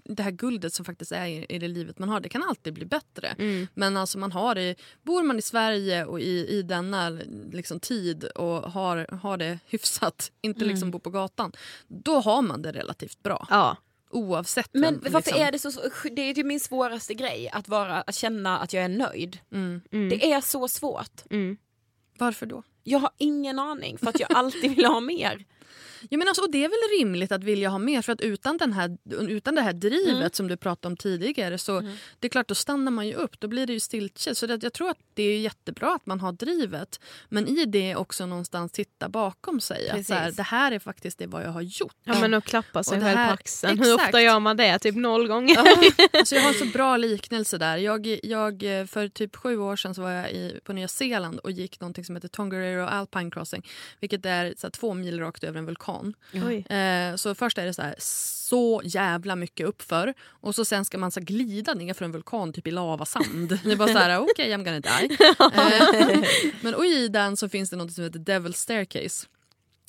S2: det här guldet som faktiskt är i, i det livet man har. Det kan alltid bli bättre.
S3: mm.
S2: Men alltså man har det, bor man i Sverige och i, i denna liksom tid och har, har det hyfsat, inte liksom bo på gatan, då har man det relativt bra.
S3: ja.
S2: Oavsett
S4: Men
S2: vem,
S4: varför
S2: liksom.
S4: är det så, det är typ min svåraste grej att, vara, att känna att jag är nöjd.
S2: Mm.
S3: Mm.
S4: Det är så svårt.
S3: Mm.
S2: Varför då?
S4: Jag har ingen aning för att jag alltid vill ha mer.
S2: Ja, men alltså, och det är väl rimligt att vilja ha mer för att utan, den här, utan det här drivet
S4: Mm.
S2: som du pratade om tidigare så det är klart då stannar man ju upp. Då blir det ju stiltje. Så det, jag tror att det är jättebra att man har drivet men i det också någonstans titta bakom sig. Att
S4: Precis.
S2: så här, det här är faktiskt det vad jag har gjort.
S3: ja men att klappa sig
S2: Och
S3: själv
S2: här-
S3: på axeln. Hur ofta gör man det? Typ noll gånger.
S2: Alltså jag har en så bra liknelse där. Jag, jag, för typ sju år sedan så var jag i, på Nya Zeeland och gick någonting som heter Tongariro Alpine Crossing. Vilket är så här, två mil rakt över en vulkan.
S3: Oj.
S2: Eh, så först är det så här så jävla mycket uppför och så sen ska man så glida ner för en vulkan typ i lavasand. Det är bara så här, okej I'm gonna die. Eh, men och i den så finns det något som heter Devil's Staircase.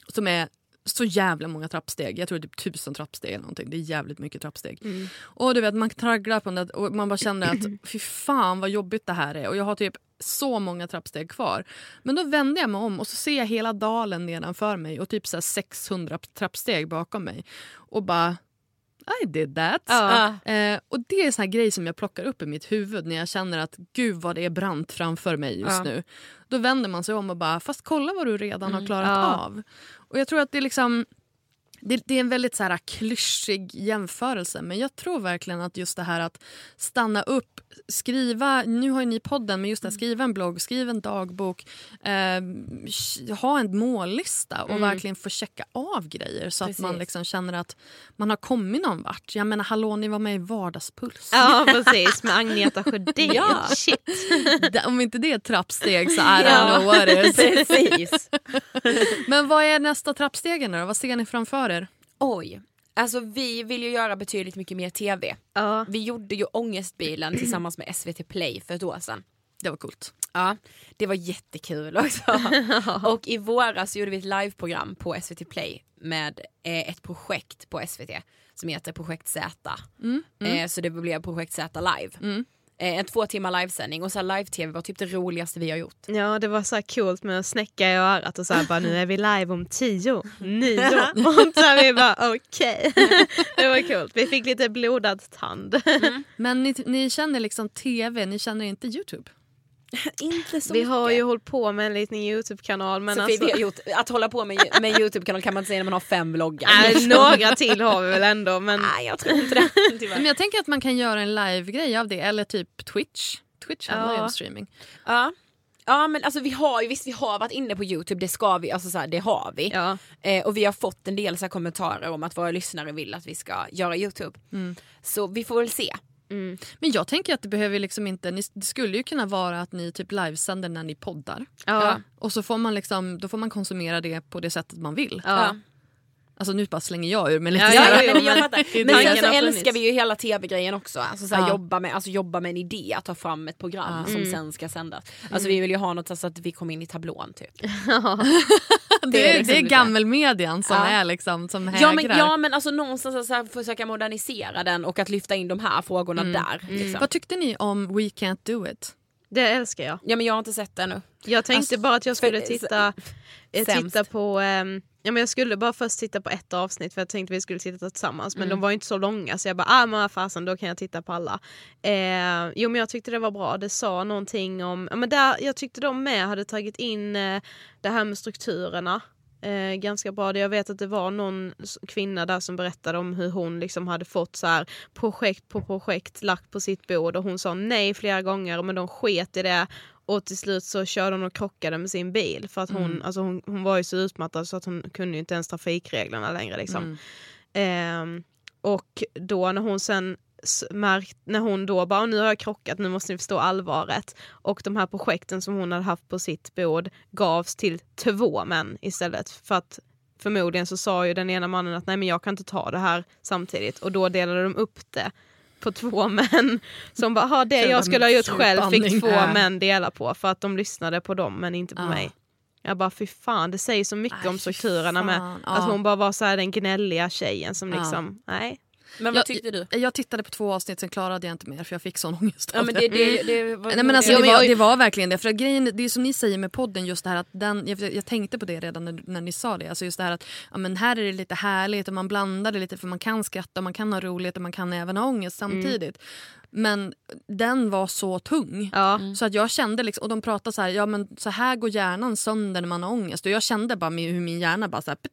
S2: Som är så jävla många trappsteg. Jag tror det är typ tusen trappsteg eller någonting. Det är jävligt mycket trappsteg. Och du vet man tragglar på den och man bara känner att fy fan vad jobbigt det här är. Och jag har typ så många trappsteg kvar. Men då vände jag mig om och så ser jag hela dalen nedanför mig och typ så här 600 trappsteg bakom mig. Och bara I did that.
S3: Ja.
S2: Eh, och det är en sån här grej som jag plockar upp i mitt huvud när jag känner att gud vad det är brant framför mig just
S4: Ja.
S2: nu. Då vänder man sig om och bara, fast kolla vad du redan har klarat
S3: Ja.
S2: av. Och jag tror att det är liksom Det, det är en väldigt så här klyschig jämförelse men jag tror verkligen att just det här att stanna upp, skriva, nu har ju ni podden, men just det här, skriva en blogg, skriva en dagbok, eh, ha en mållista och verkligen få checka av grejer så att man
S4: Precis.
S2: liksom känner att man har kommit någon vart. Jag menar hallå ni var med i Vardagspuls.
S3: Ja precis, med Agneta Sjödin.
S4: Ja.
S3: Shit.
S2: Om inte det är ett trappsteg så I don't
S4: Ja.
S2: know what is.
S4: Precis.
S2: Men vad är nästa trappsteg då? Vad ser ni framför er?
S4: Oj. Alltså vi vill ju göra betydligt mycket mer tv.
S3: Ja.
S4: Vi gjorde ju Ångestbilen tillsammans med SVT Play för ett år sedan.
S2: Det var coolt.
S4: Ja, det var jättekul också. och i våras gjorde vi ett liveprogram på SVT Play med eh, ett projekt på SVT som heter Projekt Z. Eh, så det blev Projekt Z live. Eh, en två timmar livesändning och så live-tv var typ det roligaste vi har gjort.
S3: Ja det var så här coolt med att snäcka i örat och så här bara nu är vi live om tio, nio och så här, vi bara okej. det var coolt, vi fick lite blodad tand.
S2: Men ni, ni känner liksom tv, ni känner inte Youtube?
S4: Inte så
S3: vi har ju hållit på med en liten Youtube-kanal men
S4: Sofie,
S3: alltså,
S4: vi har gjort, att hålla på med, med Youtube-kanal kan man inte säga när man har fem vloggar.
S3: Nej, några till har vi väl ändå men
S4: Nej jag tror inte det. tyvärr.
S2: Men jag tänker att man kan göra en live-grej av det, eller typ Twitch. Twitch handlar ju
S3: Ja.
S2: om streaming.
S4: Ja. Ja men alltså vi har ju, visst vi har varit inne på youtube, det ska vi, alltså så här, det har vi.
S3: ja.
S4: Eh, och vi har fått en del så här kommentarer om att våra lyssnare vill att vi ska göra youtube. Så vi får väl se.
S2: Men jag tänker att det behöver liksom inte, ni, det skulle ju kunna vara att ni typ livesänder när ni poddar.
S3: Ja.
S2: Och så får man liksom, då får man konsumera det på det sättet man vill.
S3: Ja.
S2: Alltså nu bara slänger jag ur mig lite
S3: Ja,
S4: Ja, ja, men jag
S3: men
S4: fattar.
S3: i
S4: Men sen så älskar vi ju hela tv-grejen också. Alltså, så här,
S2: Ja.
S4: jobba, med, alltså, jobba med en idé, att ta fram ett program som sen ska sändas. Alltså vi vill ju ha något så att vi kommer in i tablån typ.
S2: det, är,
S4: liksom
S2: det är gammelmedian som
S4: Ja.
S2: är liksom, som
S4: Ja men,
S2: hägrar.
S4: ja men alltså någonstans att så försöka modernisera den och att lyfta in de här frågorna där. Liksom.
S2: Vad tyckte ni om We Can't Do It?
S3: Det älskar jag.
S4: Ja men jag har inte sett det ännu.
S3: Jag tänkte
S4: Alltså,
S3: bara att jag skulle
S4: för-
S3: titta,
S4: sämst.
S3: titta på ehm, Ja, men jag skulle bara först titta på ett avsnitt för jag tänkte vi skulle titta tillsammans men de var inte så långa så jag bara ah men fasen då kan jag titta på alla. Eh, jo men jag tyckte det var bra, det sa någonting om, ja, men där, jag tyckte de med hade tagit in eh, det här med strukturerna eh, ganska bra. Jag vet att det var någon kvinna där som berättade om hur hon liksom hade fått så här projekt på projekt lagt på sitt bord och hon sa nej flera gånger men de sket i det och till slut så körde hon och krockade med sin bil för att hon, alltså hon, hon var ju så utmattad så att hon kunde inte ens trafikreglerna längre. Liksom. Ehm, och då när hon sen märkt, när hon då bara nu har jag krockat, nu måste ni förstå allvaret. Och de här projekten som hon hade haft på sitt bord gavs till två män istället. För att förmodligen så sa ju den ena mannen att nej men jag kan inte ta det här samtidigt och då delade de upp det på två män. Som bara, "Ha, det jag skulle ha gjort själv fick två män dela på för att de lyssnade på dem men inte på
S2: Ja.
S3: mig. Jag bara fy fan, det säger så mycket
S2: Aj,
S3: om strukturerna med att hon bara var så här den gnälliga tjejen som liksom, nej.
S4: Men vad
S2: Jag-
S4: tyckte du?
S2: Jag tittade på två avsnitt, sen klarade jag inte mer för jag fick sån ångest
S4: Ja men
S2: det.
S4: det, det, var
S2: Nej, men alltså,
S4: det,
S2: var, det var verkligen det. För grejen, det är som ni säger med podden, just det här att den, jag, jag tänkte på det redan när, när ni sa det. Alltså just det här att ja, men här är det lite härligt och man blandar det lite för man kan skratta och man kan ha roligt och man kan även ha ångest samtidigt. Men den var så tung.
S3: Ja.
S2: Så att jag kände liksom, och de pratade så här, ja men så här går hjärnan sönder när man har ångest. Och jag kände bara hur min hjärna bara så här, put,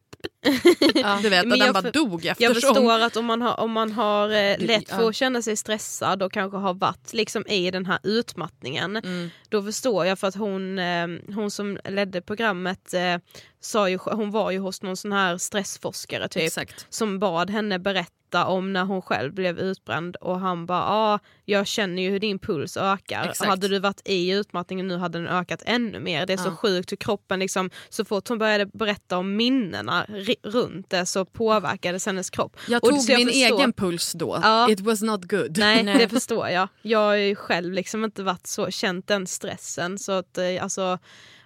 S2: Du vet,
S3: Men
S2: den
S3: jag
S2: bara
S3: för-
S2: dog
S3: Jag
S2: eftersom.
S3: förstår att om man har, om man har eh, lätt för att känna sig stressad och kanske har varit liksom i den här utmattningen.
S2: Mm.
S3: Då förstår jag för att hon, eh, hon som ledde programmet eh, sa ju, hon var ju hos någon sån här stressforskare typ.
S2: Exakt.
S3: Som bad henne berätta om när hon själv blev utbränd och han bara ja, jag känner ju hur din puls ökar.
S2: Exakt.
S3: Hade du varit i utmattningen nu hade den ökat ännu mer. Det är så
S2: Ja.
S3: sjukt hur kroppen liksom, så fort hon började berätta om minnena runt det så påverkades hennes kropp.
S2: Jag tog
S3: jag
S2: min
S3: förstår-
S2: egen puls då.
S3: Ja.
S2: It was not good.
S3: Nej, det förstår jag. Jag har ju själv liksom inte varit så, känt den stressen. Så att, eh, alltså,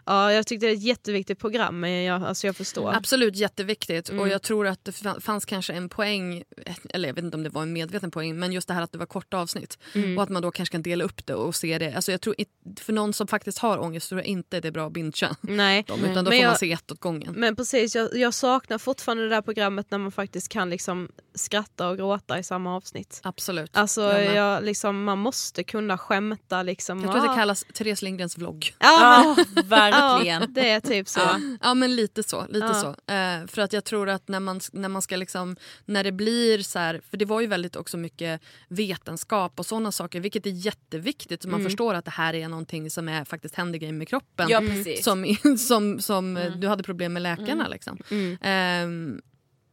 S3: ja, jag tyckte det är ett jätteviktigt program men jag, alltså, jag förstår.
S2: Absolut jätteviktigt
S3: Mm.
S2: och jag tror att det fa- fanns kanske en poäng, eller jag vet inte om det var en medveten poäng, men just det här att det var korta avsnitt.
S3: Mm.
S2: Och att man då kanske kan dela upp det och se det. Alltså jag tror för någon som faktiskt har ångest tror jag inte det är bra att bingea
S3: Nej.
S2: dem utan då
S3: Men
S2: får
S3: jag-
S2: man se ett åt gången.
S3: Men precis, jag, jag saknar fortfarande det där programmet när man faktiskt kan liksom skratta och gråta i samma avsnitt.
S2: Absolut.
S3: Alltså
S2: Jag med.
S3: jag, liksom, man måste kunna skämta liksom.
S2: Jag tror att det
S3: Ah.
S2: kallas Therese Lindgrens vlogg.
S3: Ja, men,
S4: Ja, verkligen.
S3: ja, det är typ så.
S4: Ja.
S2: Ja men lite så. Lite
S3: Ja.
S2: så. Eh, för att jag tror att när man, när man ska liksom, när det blir så här, för det var ju väldigt också mycket vetenskap och sådana saker vilket är jätteviktigt så man
S3: Mm.
S2: förstår att det här är någonting som är, faktiskt händer grejer med kroppen.
S4: Ja precis.
S2: Som, som, som eh, du hade problem med läkarna liksom.
S3: Mm.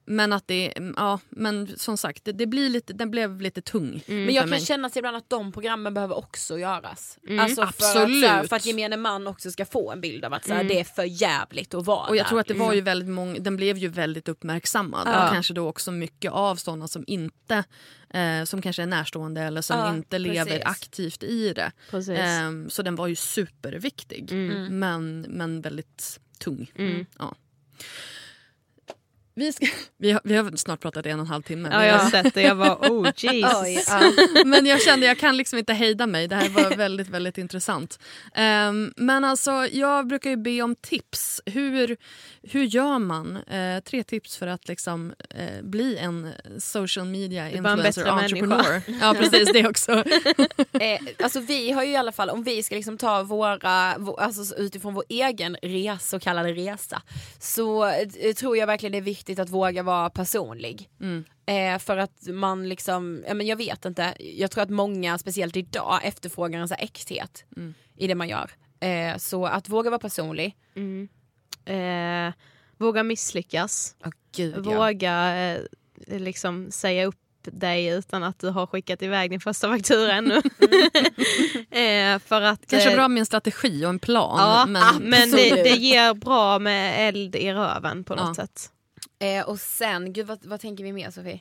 S2: Men att det, ja men som sagt det, det blir lite, den blev lite tung
S3: Mm.
S4: Men jag kan
S2: mig.
S4: känna sig ibland att de programmen behöver också göras.
S3: Mm.
S4: Alltså för att,
S2: Absolut.
S4: här, för att gemene man också ska få en bild av att så här, det är för jävligt att vara
S2: Och jag
S4: där.
S2: tror att det var ju väldigt många, den blev ju väldigt uppmärksammad.
S3: Ja.
S2: Och kanske då också mycket av sådana som inte, eh, som kanske är närstående eller som
S4: Ja,
S2: inte lever
S4: precis.
S2: aktivt i det. Ehm, så den var ju superviktig.
S3: Mm.
S2: Men, men väldigt tung.
S3: Mm.
S2: Ja. Vi, ska, vi, har, vi har snart pratat en och en halv timme.
S3: Ja, jag
S2: jag-
S3: har sett det. Jag var oh Jesus.
S4: Oj, ja.
S2: men jag kände jag kan liksom inte hejda mig. Det här var väldigt, väldigt intressant. Ehm, men alltså, jag brukar ju be om tips. Hur, hur gör man? Eh, tre tips för att liksom, eh, bli en social media
S3: en
S2: influencer
S3: bättre
S2: entrepreneur. Ja, precis. Det också.
S4: Eh, alltså vi har ju i alla fall, om vi ska liksom ta våra, vå- alltså utifrån vår egen resa, så kallade resa, så eh, tror jag verkligen det är viktigt att våga vara personlig.
S2: Mm.
S4: Eh, för att man liksom, ja, men jag vet inte, jag tror att många, speciellt idag, efterfrågar en så här äkthet
S2: Mm.
S4: i det man gör. Eh, så att våga vara personlig.
S3: Mm. Eh, våga misslyckas.
S4: Oh, Gud, ja.
S3: Våga eh, liksom säga upp dig utan att du har skickat iväg din första faktura ännu. eh, för att,
S2: Kanske
S3: eh,
S2: bra med en strategi och en plan.
S3: Ja,
S2: men,
S3: men det, det ger bra med eld i röven på något
S2: Ja.
S3: sätt.
S4: Eh, och sen, gud vad, vad tänker vi mer Sofie?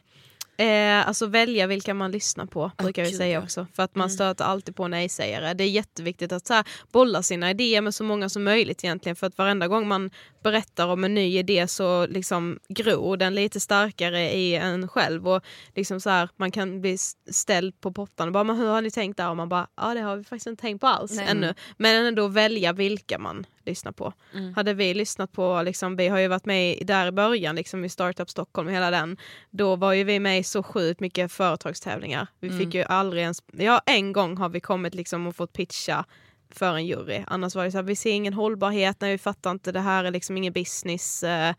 S3: Eh, alltså välja vilka man lyssnar på brukar vi
S4: gud,
S3: säga
S4: ja.
S3: också. För att man
S4: Mm.
S3: stöter alltid på nej-sägare. Det är jätteviktigt att så här, bolla sina idéer med så många som möjligt egentligen. För att varenda gång man berättar om en ny idé så liksom gror den lite starkare i en själv. Och liksom så här, man kan bli ställd på pottan och bara men hur har ni tänkt där? Och man bara ja det har vi faktiskt inte tänkt på alls
S4: Nej.
S3: ännu. Men ändå välja vilka man lyssnar på.
S4: Mm.
S3: Hade vi lyssnat på, liksom, vi har ju varit med i- där i början liksom, i Startup Stockholm och hela den. Då var ju vi med i så sjukt mycket företagstävlingar. Vi
S2: Mm.
S3: fick ju aldrig ens, ja en gång har vi kommit liksom och fått pitcha för en jury. Annars var det så här, vi ser ingen hållbarhet, när vi fattar inte, det här är liksom ingen business. Eh,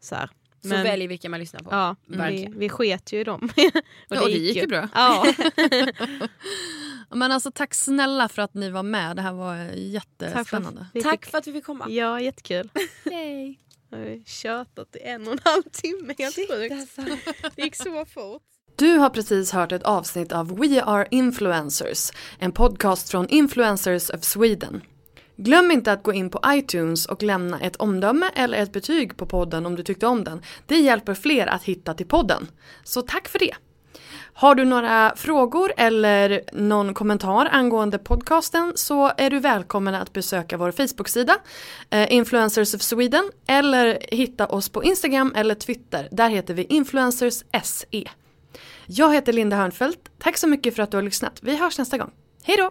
S3: så här.
S4: Så
S3: Men-
S4: välj vilka man lyssnar på.
S3: Ja, vi,
S4: verkligen.
S3: vi sket ju i dem.
S2: Ja, och det gick ju bra.
S3: Ja.
S2: men alltså, tack snälla för att ni var med. Det här var
S3: Tack för,
S2: jättespännande.
S3: att vi
S4: Tack för att vi fick komma.
S3: Ja, jättekul.
S4: Hej.
S3: Jag har ju tjatat i en och en halv timme, helt sjukt. Det gick så fort.
S2: Du har precis hört ett avsnitt av We Are Influencers, en podcast från Influencers of Sweden. Glöm inte att gå in på iTunes och lämna ett omdöme eller ett betyg på podden om du tyckte om den. Det hjälper fler att hitta till podden. Så tack för det! Har du några frågor eller någon kommentar angående podcasten så är du välkommen att besöka vår Facebook-sida eh, Influencers of Sweden eller hitta oss på Instagram eller Twitter. Där heter vi Influencers SE. Jag heter Linda Hörnfeldt. Tack så mycket för att du har lyssnat. Vi hörs nästa gång. Hej då!